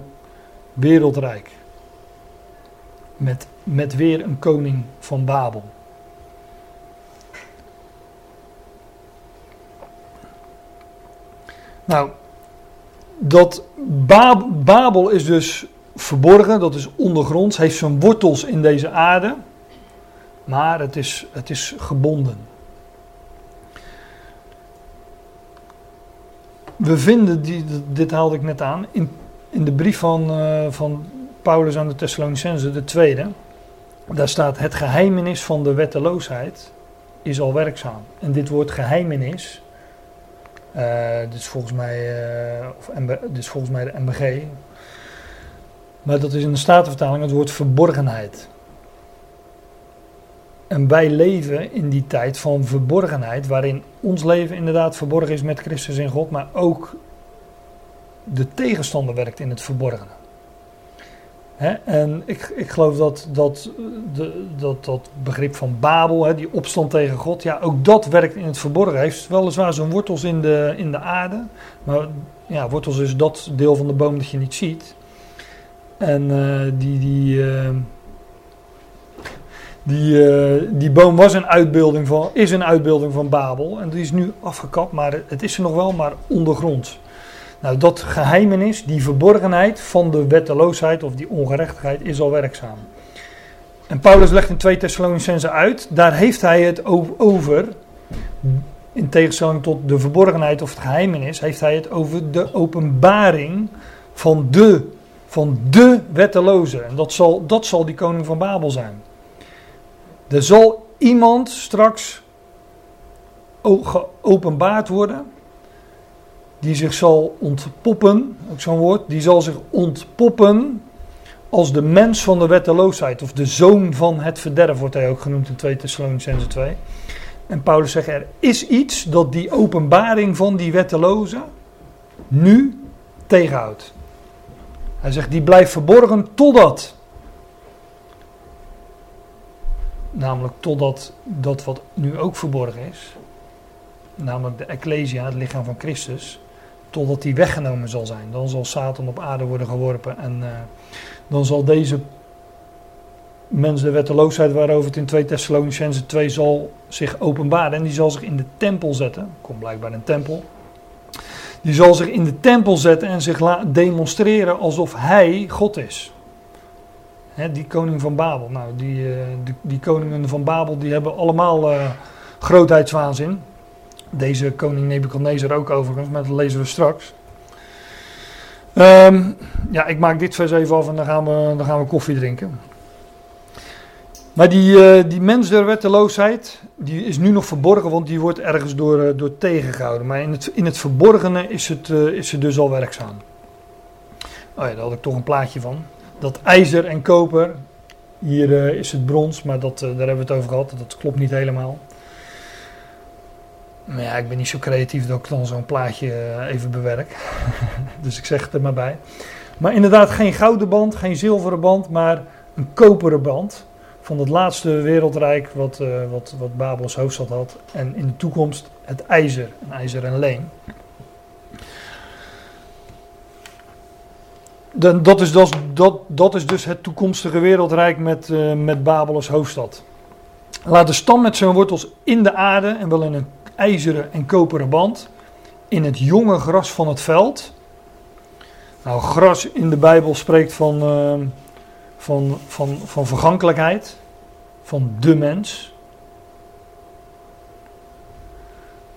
wereldrijk. Met, met weer een koning van Babel. Nou, dat Babel is dus verborgen, dat is ondergronds, heeft zijn wortels in deze aarde maar het is, het is gebonden. We vinden, die, dit haalde ik net aan, in, in de brief van, uh, van Paulus aan de Thessalonicense, de tweede. Daar staat: Het geheimenis van de wetteloosheid is al werkzaam. En dit woord geheimenis, dit, is volgens mij, uh, of is volgens mij de MBG. Maar dat is in de Statenvertaling het woord verborgenheid. En wij leven in die tijd van verborgenheid, waarin ons leven inderdaad verborgen is met Christus in God, maar ook de tegenstander werkt in het verborgene. En ik, ik geloof dat dat, de, dat dat begrip van Babel, die opstand tegen God, ja, ook dat werkt in het verborgen. Heeft weliswaar zijn wortels in de, in de aarde, maar ja, wortels is dat deel van de boom dat je niet ziet. En uh, die, die, uh, die, die boom was een uitbeelding van, is een uitbeelding van Babel. En die is nu afgekapt, maar het is er nog wel, maar ondergrond. Nou, dat geheimenis, die verborgenheid van de wetteloosheid of die ongerechtigheid is al werkzaam. En Paulus legt in 2 Thessalonicense uit, daar heeft hij het over, in tegenstelling tot de verborgenheid of het geheimenis, heeft hij het over de openbaring van de, van de wetteloze. En dat zal, dat zal die koning van Babel zijn. Er zal iemand straks geopenbaard worden. Die zich zal ontpoppen, ook zo'n woord, die zal zich ontpoppen als de mens van de wetteloosheid. Of de zoon van het verderf wordt hij ook genoemd in 2 Thessalonicense 2. En Paulus zegt er is iets dat die openbaring van die wetteloze nu tegenhoudt. Hij zegt die blijft verborgen totdat Namelijk totdat dat wat nu ook verborgen is, namelijk de Ecclesia, het lichaam van Christus, totdat die weggenomen zal zijn. Dan zal Satan op aarde worden geworpen en uh, dan zal deze mens de wetteloosheid waarover het in 2 Thessalonicense 2 zal zich openbaren en die zal zich in de tempel zetten. Komt blijkbaar een tempel. Die zal zich in de tempel zetten en zich demonstreren alsof hij God is die koning van Babel. Nou, die, uh, die, die, koningen van Babel die hebben allemaal uh, grootheidswaanzin. Deze koning Nebuchadnezzar ook overigens, maar dat lezen we straks. Um, ja, ik maak dit vers even af en dan gaan we, dan gaan we koffie drinken. Maar die, uh, die mens der wetteloosheid, die is nu nog verborgen, want die wordt ergens door, door tegengehouden. Maar in het, in het verborgene is het, is het dus al werkzaam. Oh ja, daar had ik toch een plaatje van dat ijzer en koper, hier is het brons, maar dat, daar hebben we het over gehad, dat klopt niet helemaal. Maar ja, ik ben niet zo creatief dat ik dan zo'n plaatje uh, even bewerk. dus ik zeg het er maar bij. Maar inderdaad, geen gouden band, geen zilveren band, maar een koperen band. van het laatste wereldrijk wat, uh, wat, wat Babels hoofdstad had. En in de toekomst het ijzer, een ijzer en leen. De, dat, is dus, dat, dat is dus het toekomstige wereldrijk met, uh, met Babel als hoofdstad. Laat de stam met zijn wortels in de aarde en wel in een ijzeren en koperen band. In het jonge gras van het veld. Nou, gras in de Bijbel spreekt van, uh, van, van, van vergankelijkheid. Van de mens.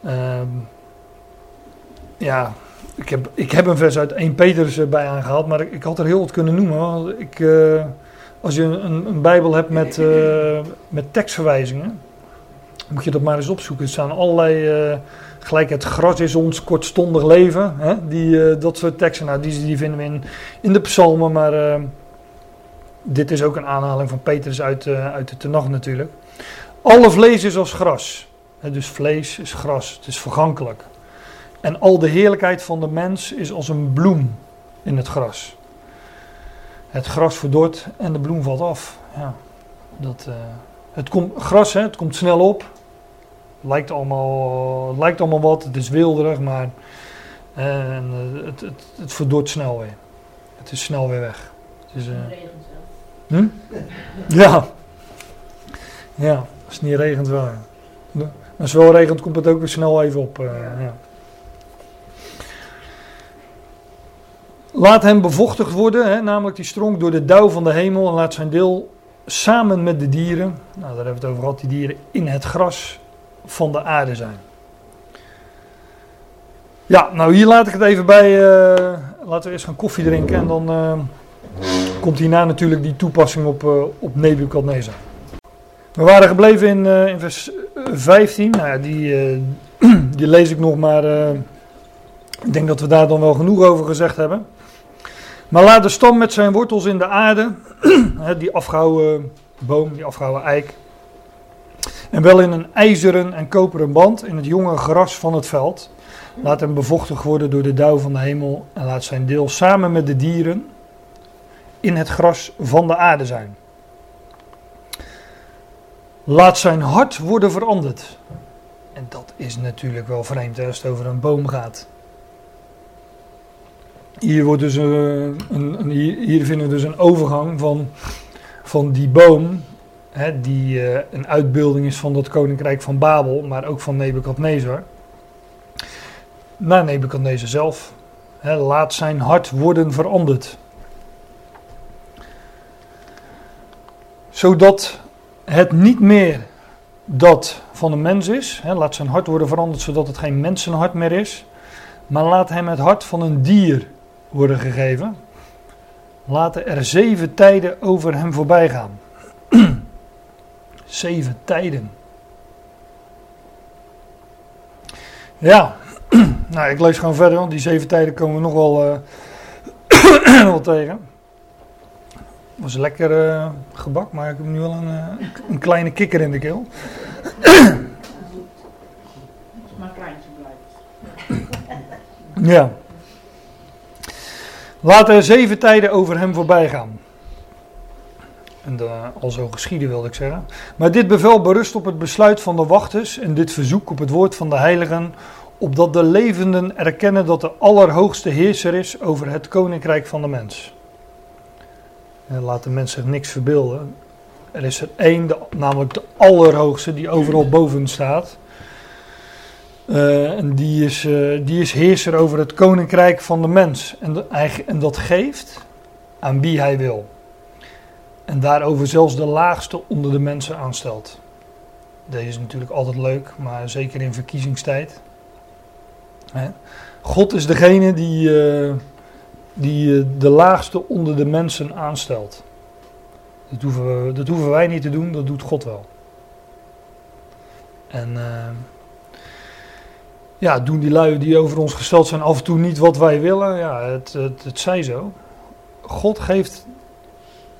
Uh, ja, ik heb, ik heb een vers uit 1 Petrus erbij aangehaald, maar ik, ik, had er heel wat kunnen noemen. Ik, uh, als je een, een Bijbel hebt met, uh, met tekstverwijzingen, moet je dat maar eens opzoeken. Er staan allerlei, uh, gelijk het gras is ons kortstondig leven, hè? Die, dat soort teksten. Nou, die, die vinden we in, in de psalmen, maar dit is ook een aanhaling van Petrus uit, uit de Tenach natuurlijk. Alle vlees is als gras. Hè? Dus vlees is gras, het is vergankelijk. En al de heerlijkheid van de mens is als een bloem in het gras. Het gras verdort en de bloem valt af. Ja, dat, het komt, gras, hè, het komt snel op. Lijkt allemaal, lijkt allemaal wat, het is wilderig, maar uh, het, het, het verdort snel weer. Het is snel weer weg. Het is, uh, hm? Ja. Ja, als het niet regent wel. Als het wel regent komt het ook weer snel even op. ja. Laat hem bevochtigd worden, hè, namelijk die stronk door de dauw van de hemel en laat zijn deel samen met de dieren, nou daar hebben we het over gehad, die dieren in het gras van de aarde zijn. Ja, nou hier laat ik het even bij, uh, laten we eerst gaan koffie drinken en dan uh, komt hierna natuurlijk die toepassing op, uh, op Nebukadnezar. We waren gebleven in, in vers 15, nou ja, die, die lees ik nog maar, ik denk dat we daar dan wel genoeg over gezegd hebben. Maar laat de stam met zijn wortels in de aarde, die afgehouwen boom, die afgehouwen eik, en wel in een ijzeren en koperen band in het jonge gras van het veld. Laat hem bevochtigd worden door de dauw van de hemel en laat zijn deel samen met de dieren in het gras van de aarde zijn. Laat zijn hart worden veranderd. En dat is natuurlijk wel vreemd als het over een boom gaat. Hier, wordt dus een, een, hier vinden we dus een overgang van, van die boom, die uh, een uitbeelding is van dat koninkrijk van Babel, maar ook van Nebukadnezar, naar Nebukadnezar zelf. Hè, laat zijn hart worden veranderd. Zodat het niet meer dat van een mens is. Hè, laat zijn hart worden veranderd zodat het geen mensenhart meer is. Maar laat hem het hart van een dier worden gegeven, laten er zeven tijden over hem voorbij gaan. Zeven tijden. Ja, nou ik lees gewoon verder, want die zeven tijden komen we nog wel, uh, wel tegen. Was lekker uh, gebak, maar ik heb nu wel een, uh, een kleine kikker in de keel. maar kleintje blijft. ja. Laat er zeven tijden over hem voorbij gaan. En de, al zo geschieden wilde ik zeggen. Maar dit bevel berust op het besluit van de wachters en dit verzoek op het woord van de heiligen, opdat de levenden erkennen dat de Allerhoogste Heerser is over het koninkrijk van de mens. En laat de mens zich niks verbeelden. Er is er één, namelijk de Allerhoogste, die overal boven staat. Uh, en die is, uh, die is heerser over het koninkrijk van de mens. En, en dat geeft aan wie hij wil. En daarover zelfs de laagste onder de mensen aanstelt. Deze is natuurlijk altijd leuk, maar zeker in verkiezingstijd. God is degene die, uh, die de laagste onder de mensen aanstelt. Dat hoeven, we, dat hoeven wij niet te doen, dat doet God wel. En ja, doen die lui die over ons gesteld zijn af en toe niet wat wij willen. Ja, het, het, het zij zo. God geeft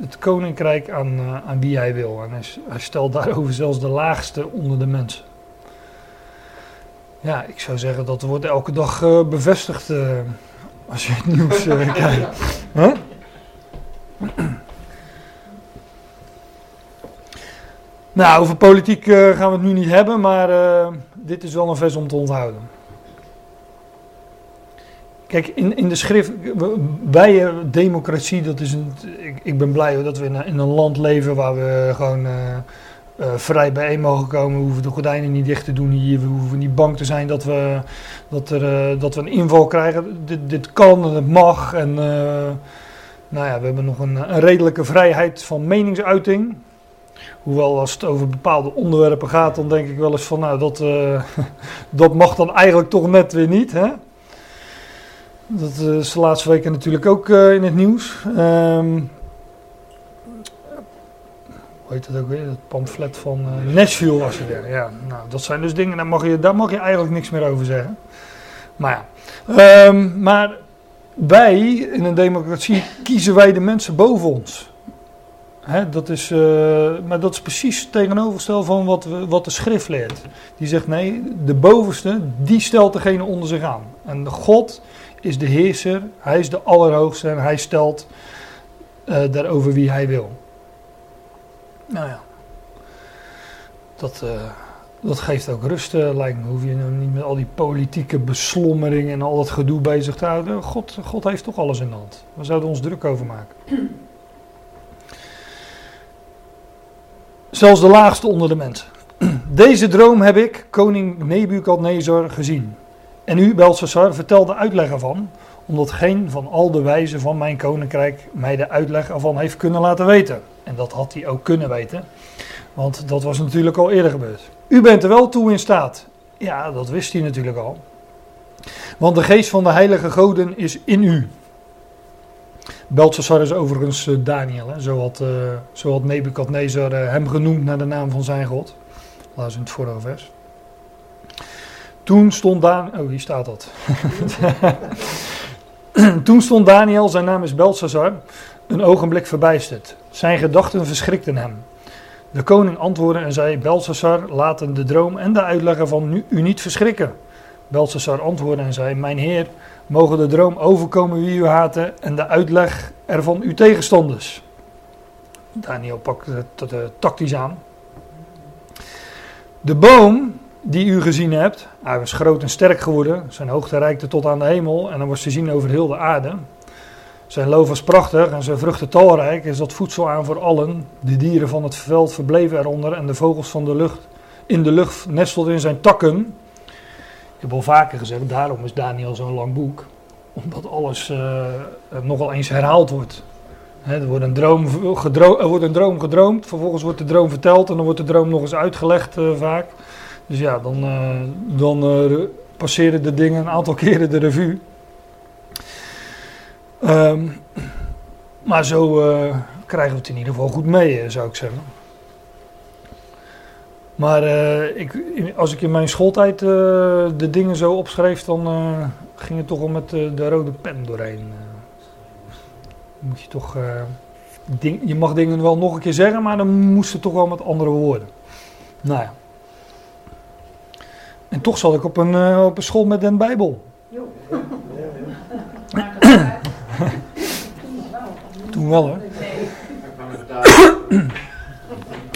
het koninkrijk aan, uh, aan wie hij wil. En hij, hij, stelt daarover zelfs de laagste onder de mensen. Ja, ik zou zeggen dat wordt elke dag uh, bevestigd uh, als je het nieuws kijkt. Huh? Nou, over politiek eh, gaan we het nu niet hebben, maar eh, dit is wel een vers om te onthouden. Kijk, in, in de schrift, wij eh, democratie, dat is een, ik, ik ben blij dat we in, een- land leven waar we gewoon eh, eh, vrij bijeen mogen komen. We hoeven de gordijnen niet dicht te doen hier, we hoeven niet bang te zijn dat we, dat er, dat we een inval krijgen. Dit, dit kan en het mag en nou ja, we hebben nog een, een redelijke vrijheid van meningsuiting. Hoewel als het over bepaalde onderwerpen gaat, dan denk ik wel eens van, nou, dat, dat mag dan eigenlijk toch net weer niet. Hè? Dat eh, is de laatste weken natuurlijk ook eh, in het nieuws. Ehm, hoe heet dat ook weer? Het pamflet van eh, Nashville was er weer. Ja, nou, dat zijn dus dingen, daar mag, je, daar mag je eigenlijk niks meer over zeggen. Maar ja, Ehm, maar wij in een democratie kiezen wij de mensen boven ons. Hè, dat is, maar dat is precies het tegenovergestelde van wat, we, wat de schrift leert. Die zegt nee, de bovenste, die stelt degene onder zich aan. En de God is de heerser, hij is de allerhoogste en hij stelt eh, daarover wie hij wil. Nou ja, dat, eh, dat geeft ook rust, eh, lijkt me. Hoef je nou niet met al die politieke beslommeringen en al dat gedoe bezig te houden. God, God heeft toch alles in de hand. We zouden ons druk over maken. Zelfs de laagste onder de mensen. Deze droom heb ik, koning Nebukadnezar, gezien. En u, Belshazzar, vertel de uitleg ervan, omdat geen van al de wijzen van mijn koninkrijk mij de uitleg ervan heeft kunnen laten weten. En dat had hij ook kunnen weten, want dat was natuurlijk al eerder gebeurd. U bent er wel toe in staat. Ja, dat wist hij natuurlijk al. Want de geest van de heilige goden is in u. Belshazzar is overigens eh, Daniel, hè? Zo, had, eh, zo had Nebukadnezar eh, hem genoemd naar de naam van zijn God. Laat in het vorige vers. Toen stond Daniel, oh hier staat dat. Toen stond Daniel, zijn naam is Belshazzar, een ogenblik verbijsterd. Zijn gedachten verschrikten hem. De koning antwoordde en zei, Belshazzar, laten de droom en de uitleg ervan nu, u niet verschrikken. Belshazzar antwoordde en zei, mijn heer, mogen de droom overkomen wie u haten en de uitleg ervan uw tegenstanders. Daniel pakt het uh, tactisch aan. De boom die u gezien hebt, hij was groot en sterk geworden, zijn hoogte reikte tot aan de hemel en hij was te zien over heel de aarde. Zijn loof was prachtig en zijn vruchten talrijk, is dat voedsel aan voor allen. De dieren van het veld verbleven eronder en de vogels van de lucht in de lucht nestelden in zijn takken. Ik heb al vaker gezegd, daarom is Daniel zo'n lang boek. Omdat alles uh, nogal eens herhaald wordt. Er, wordt een droom er wordt een droom gedroomd, vervolgens wordt de droom verteld en dan wordt de droom nog eens uitgelegd uh, vaak. Dus ja, dan, uh, dan uh, passeren de dingen een aantal keren de revue. Um, maar zo uh, krijgen we het in ieder geval goed mee, zou ik zeggen. Maar ik, als ik in mijn schooltijd de dingen zo opschreef, dan ging het toch al met de rode pen doorheen. moet je toch. Ding, je mag dingen wel nog een keer zeggen, maar dan moest het toch wel met andere woorden. Nou ja. En toch zat ik op een, uh, op een school met een Bijbel. Toen wel hoor.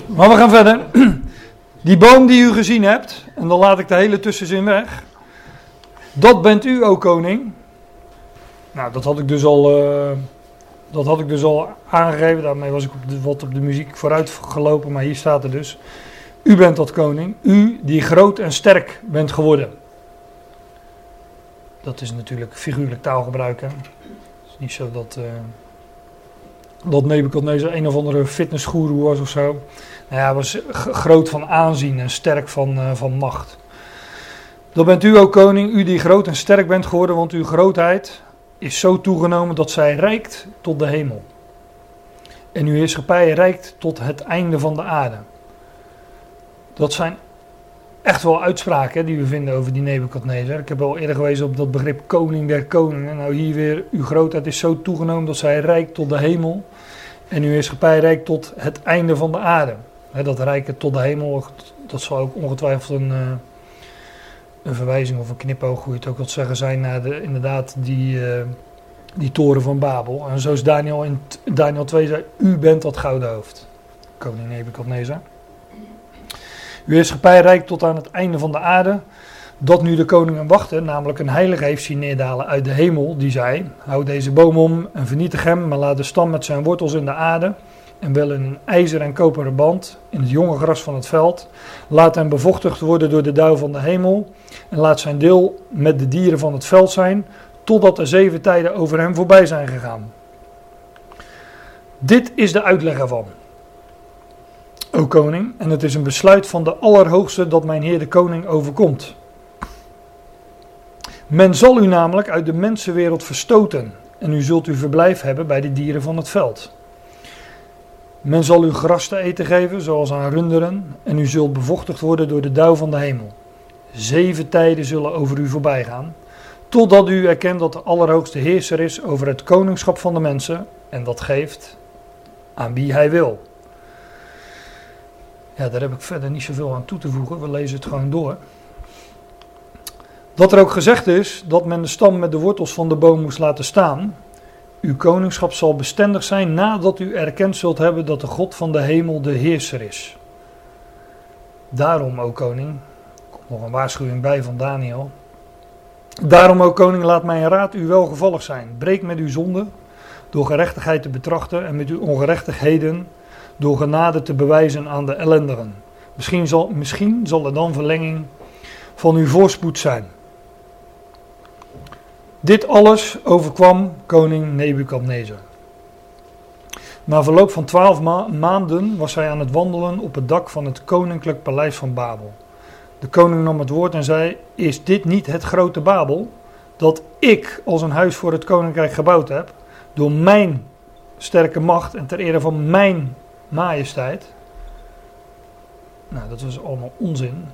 Maar we gaan verder. Die boom die u gezien hebt, en dan laat ik de hele tussenzin weg. Dat bent u, o koning. Nou, dat had ik dus al, uh, dat had ik dus al aangegeven. Daarmee was ik op de, wat op de muziek vooruit gelopen, maar hier staat er dus. U bent dat koning, u die groot en sterk bent geworden. Dat is natuurlijk figuurlijk taalgebruik. Hè? Het is niet zo dat, uh, dat Nebuchadnezzar een of andere fitnessgoeroe was of zo. Nou ja, hij was groot van aanzien en sterk van, uh, van macht. Dan bent u ook koning, u die groot en sterk bent geworden, want uw grootheid is zo toegenomen dat zij reikt tot de hemel. En uw heerschappij reikt tot het einde van de aarde. Dat zijn echt wel uitspraken die we vinden over die Nebukadnezar. Ik heb al eerder gewezen op dat begrip koning der koningen. Nou hier weer, uw grootheid is zo toegenomen dat zij rijk tot de hemel. En uw heerschappij rijk tot het einde van de aarde. Dat rijken tot de hemel, dat zal ook ongetwijfeld een, uh, een verwijzing of een knipoog, hoe je het ook wilt zeggen, zijn naar de, inderdaad die, uh, die toren van Babel. En zoals Daniel in Daniel 2 zei, u bent dat gouden hoofd, koning Nebukadnezar. Uw heerschappij reikt tot aan het einde van de aarde. Dat nu de koningen wachten, namelijk een heilige heeft zien neerdalen uit de hemel, die zei: Houd deze boom om en vernietig hem, maar laat de stam met zijn wortels in de aarde. En wel een ijzer en koperen band in het jonge gras van het veld. Laat hem bevochtigd worden door de duivel van de hemel. En laat zijn deel met de dieren van het veld zijn, totdat de zeven tijden over hem voorbij zijn gegaan. Dit is de uitleg ervan. O koning, en het is een besluit van de Allerhoogste dat mijn Heer de koning overkomt. Men zal u namelijk uit de mensenwereld verstoten, en u zult uw verblijf hebben bij de dieren van het veld. Men zal u gras te eten geven, zoals aan runderen, en u zult bevochtigd worden door de dauw van de hemel. Zeven tijden zullen over u voorbij gaan, totdat u erkent dat de Allerhoogste Heerser is over het koningschap van de mensen, en dat geeft aan wie hij wil. Daar heb ik verder niet zoveel aan toe te voegen. We lezen het gewoon door. Dat er ook gezegd is dat men de stam met de wortels van de boom moest laten staan. Uw koningschap zal bestendig zijn nadat u erkend zult hebben dat de God van de hemel de heerser is. Daarom, o koning, komt nog een waarschuwing bij van Daniel. Daarom, o koning, laat mijn raad u welgevallig zijn. Breek met uw zonde door gerechtigheid te betrachten en met uw ongerechtigheden door genade te bewijzen aan de ellendigen. Misschien zal, misschien zal er dan verlenging van uw voorspoed zijn. Dit alles overkwam koning Nebukadnezar. Na verloop van twaalf maanden was hij aan het wandelen op het dak van het koninklijk paleis van Babel. De koning nam het woord en zei: Is dit niet het grote Babel, dat ik als een huis voor het koninkrijk gebouwd heb, door mijn sterke macht en ter ere van mijn majesteit? Nou, dat was allemaal onzin,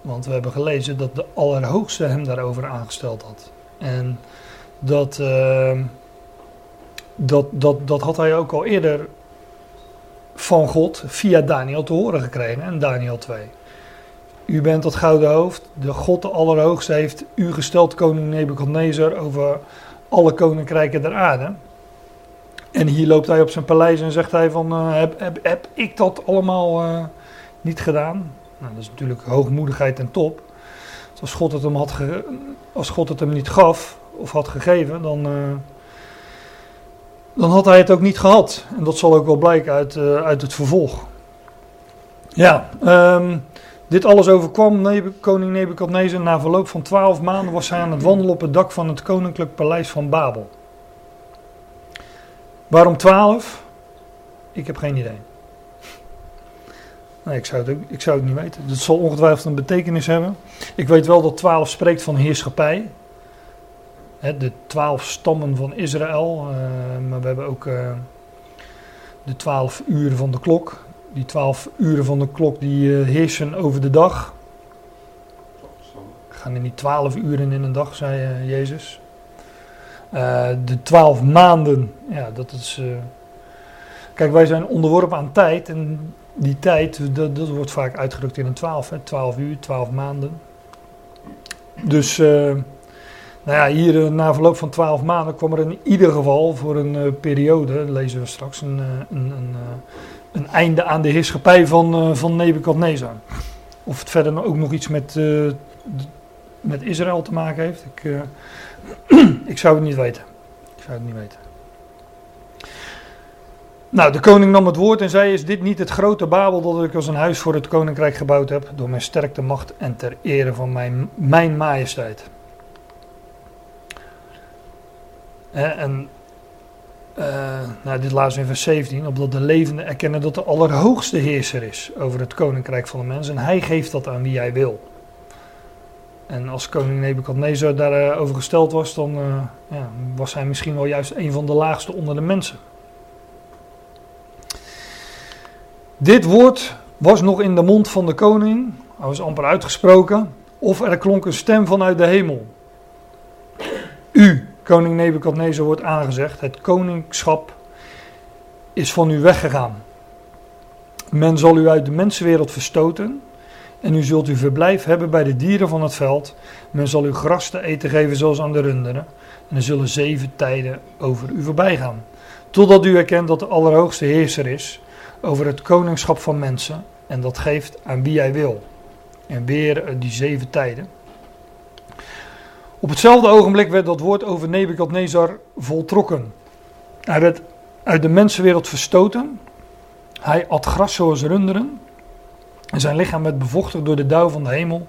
want we hebben gelezen dat de Allerhoogste hem daarover aangesteld had. En dat, uh, dat, dat, dat had hij ook al eerder van God via Daniel te horen gekregen in Daniel 2. U bent dat gouden hoofd, de God de Allerhoogste heeft u gesteld, koning Nebukadnezar, over alle koninkrijken der aarde. En hier loopt hij op zijn paleis en zegt hij van, uh, heb, heb, heb ik dat allemaal uh, niet gedaan? Nou, dat is natuurlijk hoogmoedigheid en top. Dus als God het hem, had als God het hem niet gaf of had gegeven, dan, uh, dan had hij het ook niet gehad. En dat zal ook wel blijken uit, uit het vervolg. Ja, um, dit alles overkwam koning Nebukadnezar. Na verloop van twaalf maanden was hij aan het wandelen op het dak van het koninklijk paleis van Babel. Waarom 12? Ik heb geen idee. Nee, ik zou, het ik zou het niet weten. Het zal ongetwijfeld een betekenis hebben. Ik weet wel dat 12 spreekt van heerschappij. de 12 stammen van Israël. Uh, maar we hebben ook uh, de 12 uren van de klok. Die 12 uren van de klok die uh, heersen over de dag. Gaan er niet 12 uren in een dag, zei Jezus. Uh, de twaalf maanden, ja, dat is. Uh, kijk, wij zijn onderworpen aan tijd. En die tijd, dat, dat wordt vaak uitgedrukt in een twaalf. Hè, twaalf uur, twaalf maanden. Dus, uh, nou ja, hier na verloop van twaalf maanden kwam er in ieder geval voor een periode, lezen we straks, een, een, een, een, einde aan de heerschappij van, van Nebukadnezar. Of het verder ook nog iets met, met Israël te maken heeft. Ik ik zou het niet weten. Ik zou het niet weten. Nou, de koning nam het woord en zei: Is dit niet het grote Babel dat ik als een huis voor het koninkrijk gebouwd heb? Door mijn sterkte, macht en ter ere van mijn, mijn majesteit. en uh, nou, dit laatste in vers 17. Opdat de levenden erkennen dat de Allerhoogste Heerser is over het koninkrijk van de mensen. En hij geeft dat aan wie hij wil. En als koning Nebukadnezar daarover gesteld was, dan uh, ja, was hij misschien wel juist een van de laagste onder de mensen. Dit woord was nog in de mond van de koning, hij was amper uitgesproken, of er klonk een stem vanuit de hemel. U, koning Nebukadnezar, wordt aangezegd, het koningschap is van u weggegaan. Men zal u uit de mensenwereld verstoten en u zult uw verblijf hebben bij de dieren van het veld. Men zal u gras te eten geven zoals aan de runderen. En er zullen zeven tijden over u voorbij gaan. Totdat u erkent dat de Allerhoogste Heerser is over het koningschap van mensen. En dat geeft aan wie hij wil. En weer eh, die zeven tijden. Op hetzelfde ogenblik werd dat woord over Nebukadnezar voltrokken. Hij werd uit de mensenwereld verstoten. Hij at gras zoals runderen. En zijn lichaam werd bevochtigd door de dauw van de hemel.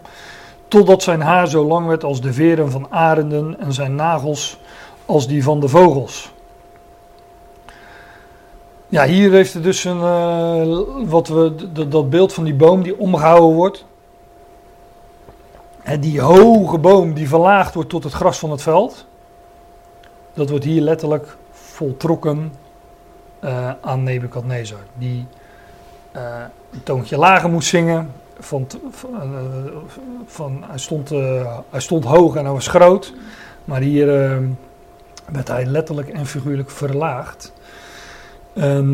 Totdat zijn haar zo lang werd als de veren van arenden en zijn nagels als die van de vogels. Ja, hier heeft het dus een, uh, wat we, dat beeld van die boom die omgehouden wordt. En die hoge boom die verlaagd wordt tot het gras van het veld. Dat wordt hier letterlijk voltrokken uh, aan Nebukadnezar. Die uh, een toontje lager moet zingen. Van, van, van hij, stond, hij stond hoog en hij was groot. Maar hier werd hij letterlijk en figuurlijk verlaagd. En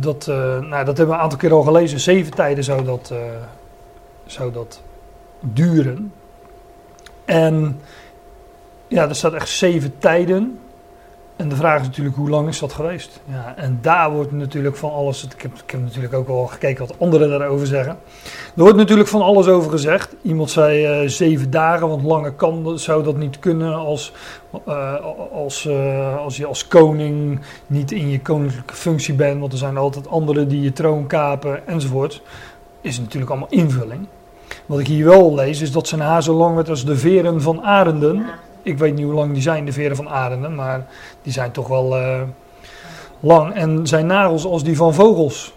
dat, nou, dat hebben we een aantal keer al gelezen. Zeven tijden zou dat, zou dat duren. En ja, er staat echt zeven tijden. En de vraag is natuurlijk, hoe lang is dat geweest? Ja, en daar wordt natuurlijk van alles, ik heb, ik natuurlijk ook al gekeken wat anderen daarover zeggen. Er wordt natuurlijk van alles over gezegd. Iemand zei uh, zeven dagen, want langer kan, zou dat niet kunnen als, uh, als, uh, als je als koning niet in je koninklijke functie bent. Want er zijn altijd anderen die je troon kapen enzovoort. Is natuurlijk allemaal invulling. Wat ik hier wel lees is dat zijn haar zo lang werd als de veren van arenden ik weet niet hoe lang die zijn, de veren van arenden, maar die zijn toch wel uh, lang. En zijn nagels als die van vogels.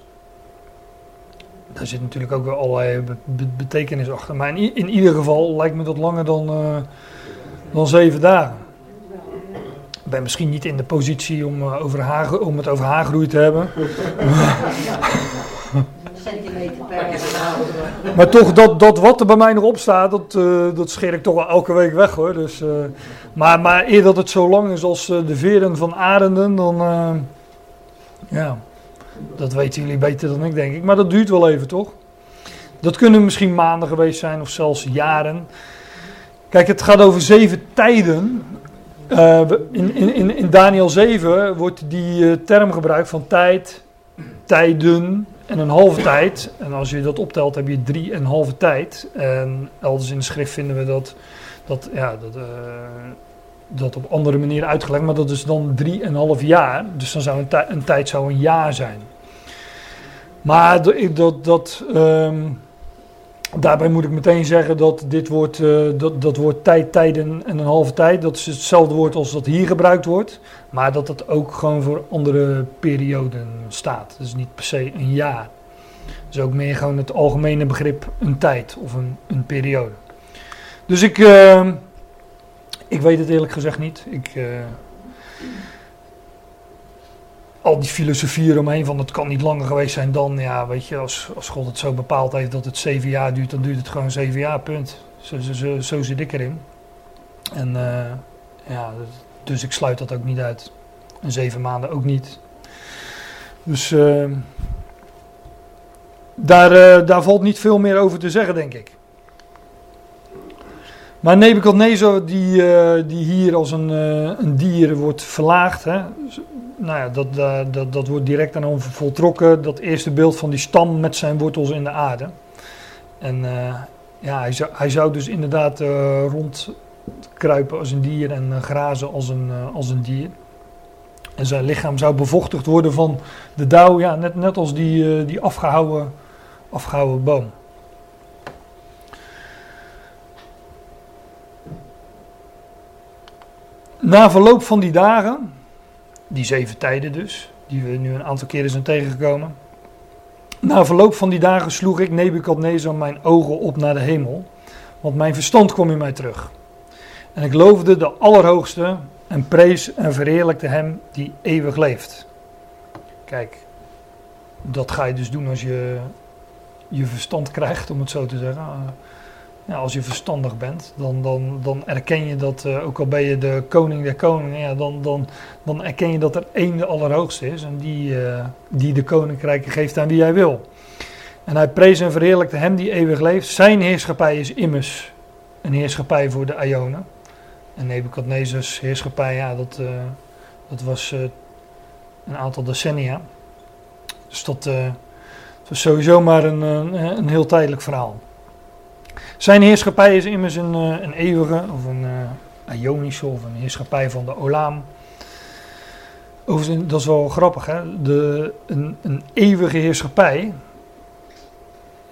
Daar zit natuurlijk ook wel allerlei be be betekenis achter. Maar in, ieder geval lijkt me dat langer dan, uh, dan zeven dagen. Ik ben misschien niet in de positie om, haag, om het over haaggroei te hebben. centimeter per Maar toch, dat, dat wat er bij mij nog op staat, dat, uh, dat scheer ik toch wel elke week weg hoor. Dus, uh, maar, maar eer dat het zo lang is als uh, de veren van arenden, dan. ja, dat weten jullie beter dan ik, denk ik. Maar dat duurt wel even, toch? Dat kunnen misschien maanden geweest zijn of zelfs jaren. Kijk, het gaat over zeven tijden. in, in, in Daniel 7 wordt die term gebruikt van tijd, tijden, en een halve tijd. En als je dat optelt, heb je drie en een halve tijd. En elders in de schrift vinden we dat, dat, ja, dat, uh, dat op andere manieren uitgelegd. Maar dat is dan drie en een half jaar. Dus dan zou een, een tijd zou een jaar zijn. Maar dat, dat, um, daarbij moet ik meteen zeggen dat dit woord, uh, dat, dat woord tijd, tijden en een halve tijd, dat is hetzelfde woord als dat hier gebruikt wordt. Maar dat het ook gewoon voor andere perioden staat. Dus niet per se een jaar. Dus ook meer gewoon het algemene begrip een tijd of een, een periode. Dus ik, uh, ik weet het eerlijk gezegd niet. Ik, uh, al die filosofie eromheen van het kan niet langer geweest zijn dan, ja, weet je, als, als God het zo bepaald heeft dat het zeven jaar duurt, dan duurt het gewoon zeven jaar, punt. Zo, zo, zo, zit ik erin. En uh, ja, dus ik sluit dat ook niet uit. En zeven maanden ook niet. Dus uh, daar, uh, daar valt niet veel meer over te zeggen, denk ik. Maar Nebuchadnezzar, die, uh, die hier als een, een dier wordt verlaagd, hè, nou ja, dat, dat, dat wordt direct aan hem voltrokken. Dat eerste beeld van die stam met zijn wortels in de aarde. En ja, hij zou, hij zou dus inderdaad rond kruipen als een dier en grazen als een, als een dier. En zijn lichaam zou bevochtigd worden van de dauw, ja, net, net als die, die afgehouwen, afgehouwen boom. Na verloop van die dagen, die zeven tijden dus, die we nu een aantal keren zijn tegengekomen. Na verloop van die dagen sloeg ik Nebukadnezar mijn ogen op naar de hemel, want mijn verstand kwam in mij terug. En ik loofde de Allerhoogste en prees en verheerlijkte Hem die eeuwig leeft. Kijk, dat ga je dus doen als je je verstand krijgt, om het zo te zeggen. Als je verstandig bent, dan, dan, dan erken je dat, uh, ook al ben je de koning der koningen, ja, dan, dan, dan erken je dat er één de Allerhoogste is en die, uh, die de koninkrijken geeft aan wie hij wil. En hij prees en verheerlijkte hem die eeuwig leeft. Zijn heerschappij is immers een heerschappij voor de Ionen. En Nebuchadnezzar's heerschappij, ja, dat, uh, dat was een aantal decennia. Dus dat, is sowieso maar een, een heel tijdelijk verhaal. Zijn heerschappij is immers een, eh, een eeuwige, of een uh, Ionische, of een heerschappij van de Olaam. Overigens, dat is wel grappig, hè? De, een, een eeuwige heerschappij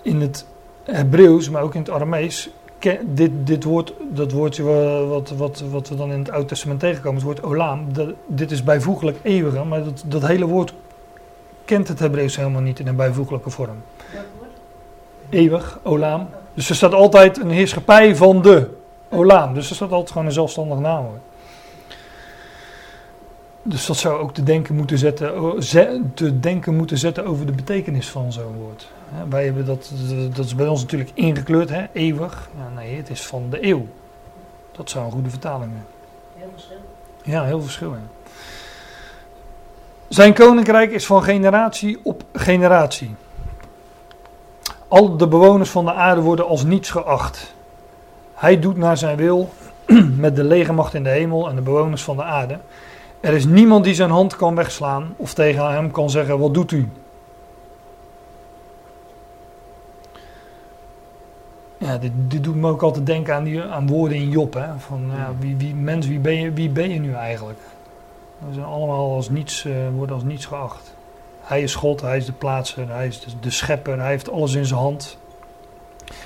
in het Hebreeuws, maar ook in het Aramees, dit, dit woord, dat woordje wat, wat, wat we dan in het Oude Testament tegenkomen, het woord Olaam, dat, dit is bijvoeglijk eeuwige, maar dat, dat hele woord kent het Hebreeuws helemaal niet in een bijvoeglijke vorm. Eeuwig, Olaam. Dus er staat altijd een heerschappij van de Olaam. Dus er staat altijd gewoon een zelfstandig naamwoord. Dus dat zou ook te denken moeten zetten, te denken moeten zetten over de betekenis van zo'n woord. Wij hebben dat, dat is bij ons natuurlijk ingekleurd, hè? eeuwig. Ja, nee, het is van de eeuw. Dat zou een goede vertaling zijn. Heel verschil. Ja, heel verschil. Zijn koninkrijk is van generatie op generatie. Al de bewoners van de aarde worden als niets geacht. Hij doet naar zijn wil met de legermacht in de hemel en de bewoners van de aarde. Er is niemand die zijn hand kan wegslaan of tegen hem kan zeggen: Wat doet u? Ja, dit, dit, doet me ook altijd denken aan, die, aan woorden in Job. Hè? Van, ja, wie, wie, mens, wie ben, je, wie ben je nu eigenlijk? We zijn allemaal als niets, uh, worden als niets geacht. Hij is God, hij is de plaatser, hij is de, schepper, hij heeft alles in zijn hand.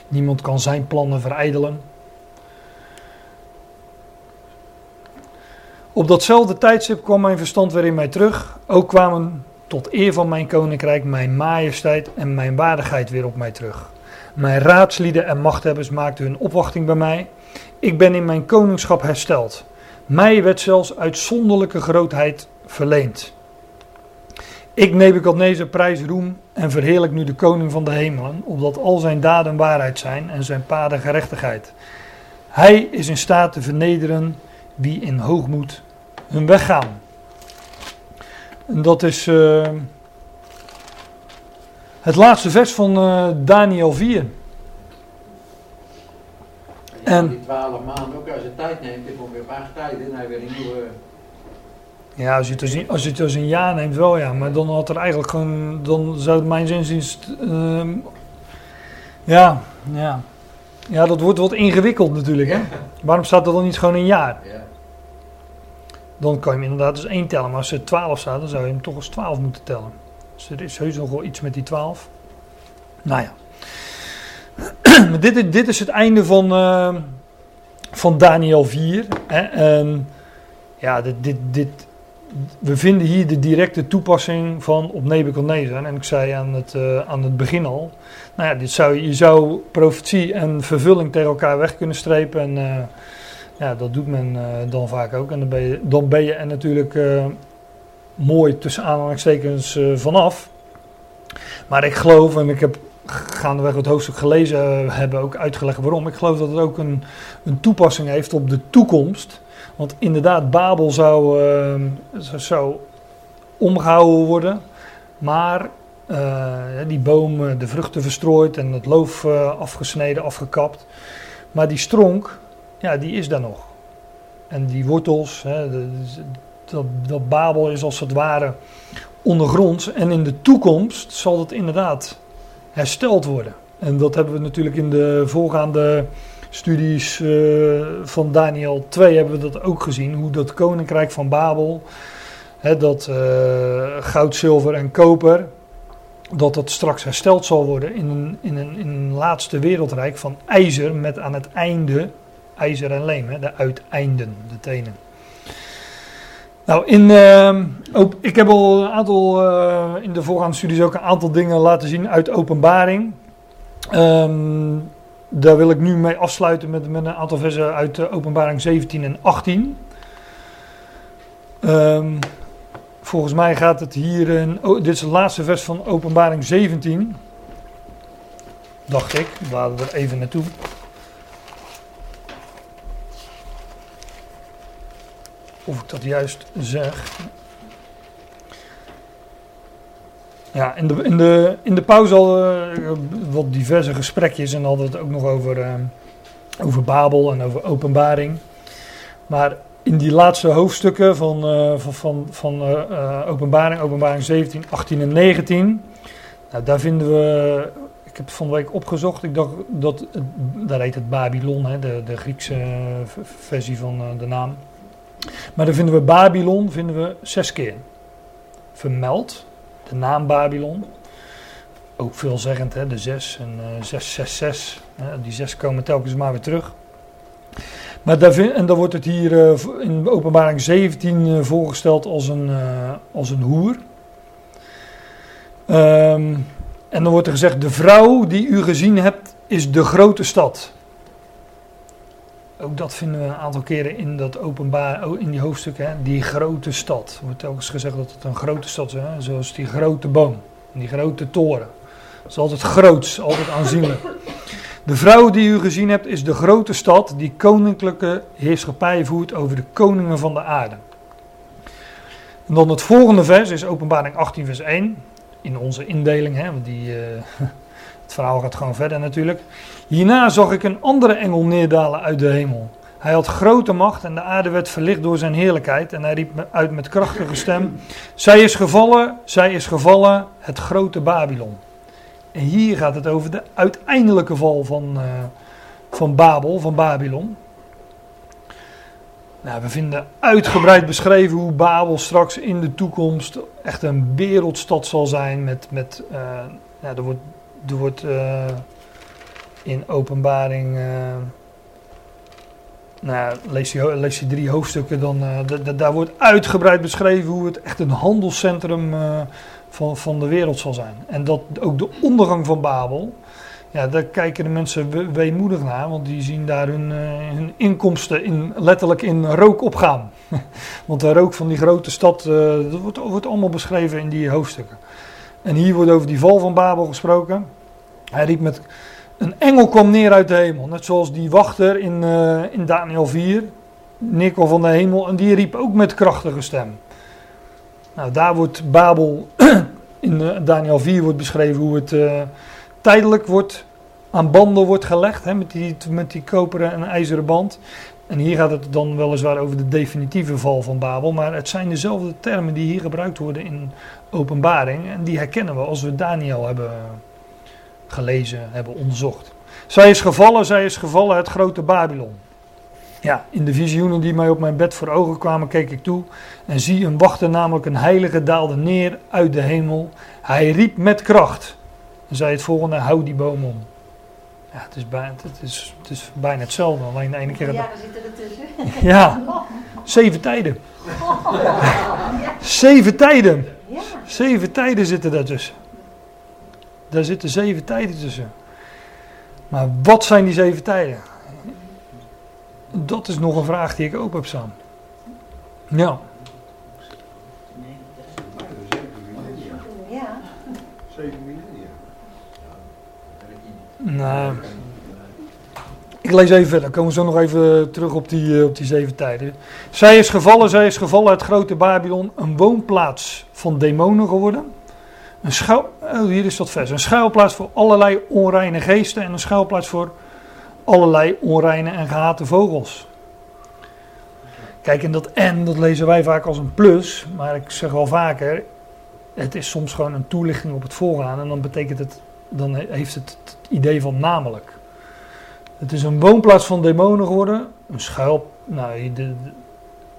Niemand kan zijn plannen verijdelen. Op datzelfde tijdstip kwam mijn verstand weer in mij terug. Ook kwamen tot eer van mijn koninkrijk mijn majesteit en mijn waardigheid weer op mij terug. Mijn raadslieden en machthebbers maakten hun opwachting bij mij. Ik ben in mijn koningschap hersteld. Mij werd zelfs uitzonderlijke grootheid verleend. Ik Nebukadnezar prijs roem en verheerlijk nu de koning van de hemelen, opdat al zijn daden waarheid zijn en zijn paden gerechtigheid. Hij is in staat te vernederen wie in hoogmoed hun weg gaan. En dat is uh, het laatste vers van uh, Daniel 4. En die twaalf maanden ook als je tijd neemt, dan kom je op acht tijd en dan weer een nieuwe... Ja, als je, het als, als je het als een jaar neemt wel ja, maar dan had er eigenlijk gewoon, dan zou het mijn zinziens, uh, ja, ja. Ja, dat wordt wat ingewikkeld natuurlijk hè. Waarom staat er dan niet gewoon een jaar? Ja. Dan kan je hem inderdaad dus één tellen, maar als er 12 staat, dan zou je hem toch als 12 moeten tellen. Dus er is heus nog wel iets met die 12. Nou ja. maar dit, is, dit is het einde van, uh, van Daniel 4. Hè? En ja, dit, dit, dit, we vinden hier de directe toepassing van op Nebuchadnezzar. En ik zei aan het, uh, aan het begin al. Nou ja, dit zou, je zou profetie en vervulling tegen elkaar weg kunnen strepen. En uh, ja, dat doet men dan vaak ook. En dan ben je, dan ben je er natuurlijk mooi tussen aanhalingstekens vanaf. Maar ik geloof, en ik heb gaandeweg het hoofdstuk gelezen hebben, ook uitgelegd waarom. Ik geloof dat het ook een, een toepassing heeft op de toekomst. Want inderdaad, Babel zou, zou omgehouden worden. Maar uh, die boom de vruchten verstrooid en het loof uh, afgesneden, afgekapt. Maar die stronk, ja, die is daar nog. En die wortels, hè, dat, dat Babel is als het ware ondergronds. En in de toekomst zal het inderdaad hersteld worden. En dat hebben we natuurlijk in de voorgaande studies uh, van Daniel 2 hebben we dat ook gezien. Hoe dat koninkrijk van Babel, hè, dat uh, goud, zilver en koper, dat dat straks hersteld zal worden in een, in een, in een laatste wereldrijk van ijzer met aan het einde ijzer en leem, hè, de uiteinden, de tenen. Nou, in, ook, ik heb al een aantal, in de voorgaande studies ook een aantal dingen laten zien uit openbaring. Um, daar wil ik nu mee afsluiten met, met een aantal versen uit uh, openbaring 17 en 18. Um, volgens mij gaat het hier, in, dit is het laatste vers van openbaring 17. Dacht ik, we er even naartoe. of ik dat juist zeg. Ja, in de, in de, in de pauze al uh, wat diverse gesprekjes en hadden we het ook nog over, uh, over Babel en over openbaring. Maar in die laatste hoofdstukken van, uh, van, van, van openbaring, openbaring 17, 18 en 19, Nou, daar vinden we, ik heb het van de week opgezocht, ik dacht dat, daar heet het Babylon, hè, de, de Griekse eh, versie van eh, de naam. Maar daar vinden we Babylon vinden we zes keer vermeld, de naam Babylon. Ook veelzeggend, hè, de zes en eh 666, hè, die zes komen telkens maar weer terug. Maar daar en dan wordt het hier eh, in openbaring 17 eh, voorgesteld als een, als een hoer. Ehm, en dan wordt er gezegd, de vrouw die u gezien hebt is de grote stad. Ook dat vinden we een aantal keren in, dat openbaar, oh, in die hoofdstukken. Die grote stad. Er wordt telkens gezegd dat het een grote stad is. Hè? Zoals die grote boom. Die grote toren. Het is altijd groots, altijd aanzienlijk. De vrouw die u gezien hebt is de grote stad die koninklijke heerschappij voert over de koningen van de aarde. En dan het volgende vers is openbaring 18 vers 1. In onze indeling, hè, want die, eh, verhaal gaat gewoon verder natuurlijk. Hierna zag ik een andere engel neerdalen uit de hemel. Hij had grote macht en de aarde werd verlicht door zijn heerlijkheid. En hij riep uit met krachtige stem: Zij is gevallen, zij is gevallen, het grote Babylon. En hier gaat het over de uiteindelijke val van, eh, van Babel, van Babylon. Nou, we vinden uitgebreid beschreven hoe Babel straks in de toekomst echt een wereldstad zal zijn. Met, met, eh, nou, er wordt, er wordt eh, in openbaring, eh, nou, lees, je, drie hoofdstukken, dan, eh, daar wordt uitgebreid beschreven hoe het echt een handelscentrum van, van de wereld zal zijn. En dat ook de ondergang van Babel, ja, daar kijken de mensen we- weemoedig naar, want die zien daar hun, hun inkomsten in, letterlijk in rook opgaan. want de rook van die grote stad, dat wordt, wordt allemaal beschreven in die hoofdstukken. En hier wordt over die val van Babel gesproken. Hij riep met, een engel kwam neer uit de hemel, net zoals die wachter in, eh, in Daniel 4, neerkwam van de hemel, en die riep ook met krachtige stem. Nou, daar wordt Babel, in eh, Daniel 4 wordt beschreven hoe het eh, tijdelijk wordt, aan banden wordt gelegd, hè, met, die, met die koperen en ijzeren band. En hier gaat het dan weliswaar over de definitieve val van Babel, maar het zijn dezelfde termen die hier gebruikt worden in openbaring. En die herkennen we als we Daniel hebben gelezen, hebben onderzocht. Zij is gevallen, zij is gevallen, het grote Babylon. Ja, in de visioenen die mij op mijn bed voor ogen kwamen, keek ik toe en zie een wachter, namelijk een heilige, daalde neer uit de hemel. Hij riep met kracht en zei het volgende, hou die boom om. Ja, het is bijna, het is, het is bijna hetzelfde, alleen de ene keer... Ja, daar zitten er tussen. Ja, zeven tijden. Zeven tijden. Ja, Zeven tijden zitten daartussen. Daar zitten zeven tijden tussen. Maar wat zijn die zeven tijden? Dat is nog een vraag die ik ook heb staan. Ja, nou, ik lees even verder. Komen we zo nog even terug op die, eh, op die zeven tijden. Zij is gevallen, zij is gevallen, het grote Babylon, een woonplaats van demonen geworden. Een schuil, oh, hier is dat vers. Een schuilplaats voor allerlei onreine geesten en een schuilplaats voor allerlei onreine en gehate vogels. Kijk, en dat en, dat lezen wij vaak als een plus, maar ik zeg wel vaker, het is soms gewoon een toelichting op het voorgaan en dan betekent het, dan he- heeft het het idee van namelijk. Het is een woonplaats van demonen geworden, een schuil, nou,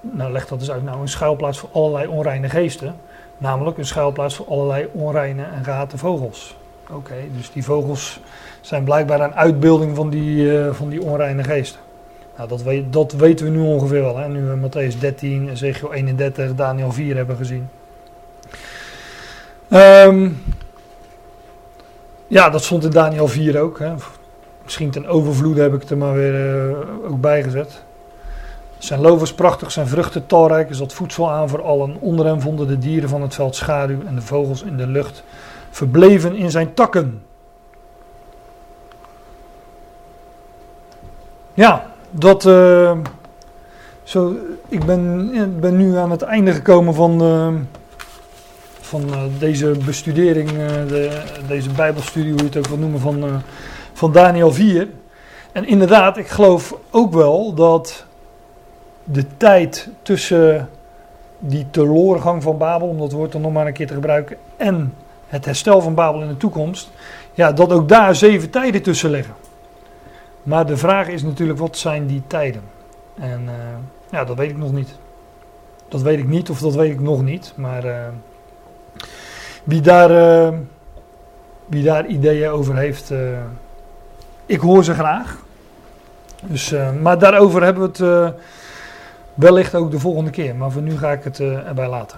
nou leg dat eens uit, nou een schuilplaats voor allerlei onreine geesten, namelijk een schuilplaats voor allerlei onreine en gehate vogels. Oké, dus die vogels zijn blijkbaar een uitbeelding van die, eh, van die onreine geesten. Nou, dat, dat weten we nu ongeveer wel. Hè? Nu we Matthäus 13, Ezekiel 31, Daniel 4 hebben gezien. Ehm, ja, dat stond in Daniel 4 ook. Hè? Misschien ten overvloede heb ik het er maar weer eh, ook bijgezet. Zijn loof was prachtig, zijn vruchten talrijk, er zat voedsel aan voor allen. Onder hem vonden de dieren van het veld schaduw en de vogels in de lucht verbleven in zijn takken. Ja, dat. eh, zo, ik ben, ik ben nu aan het einde gekomen van, eh, van eh, deze bestudering, eh, de, deze Bijbelstudie, hoe je het ook wil noemen, van, eh, van Daniel 4. En inderdaad, ik geloof ook wel dat de tijd tussen die teloorgang van Babel, om dat woord dan nog maar een keer te gebruiken, en het herstel van Babel in de toekomst, ja, dat ook daar zeven tijden tussen liggen. Maar de vraag is natuurlijk, wat zijn die tijden? En ja, dat weet ik nog niet. Dat weet ik niet of dat weet ik nog niet. Maar wie, daar, eh, wie daar ideeën over heeft, eh, ik hoor ze graag. Dus, eh, maar daarover hebben we het wellicht ook de volgende keer. Maar voor nu ga ik het erbij laten.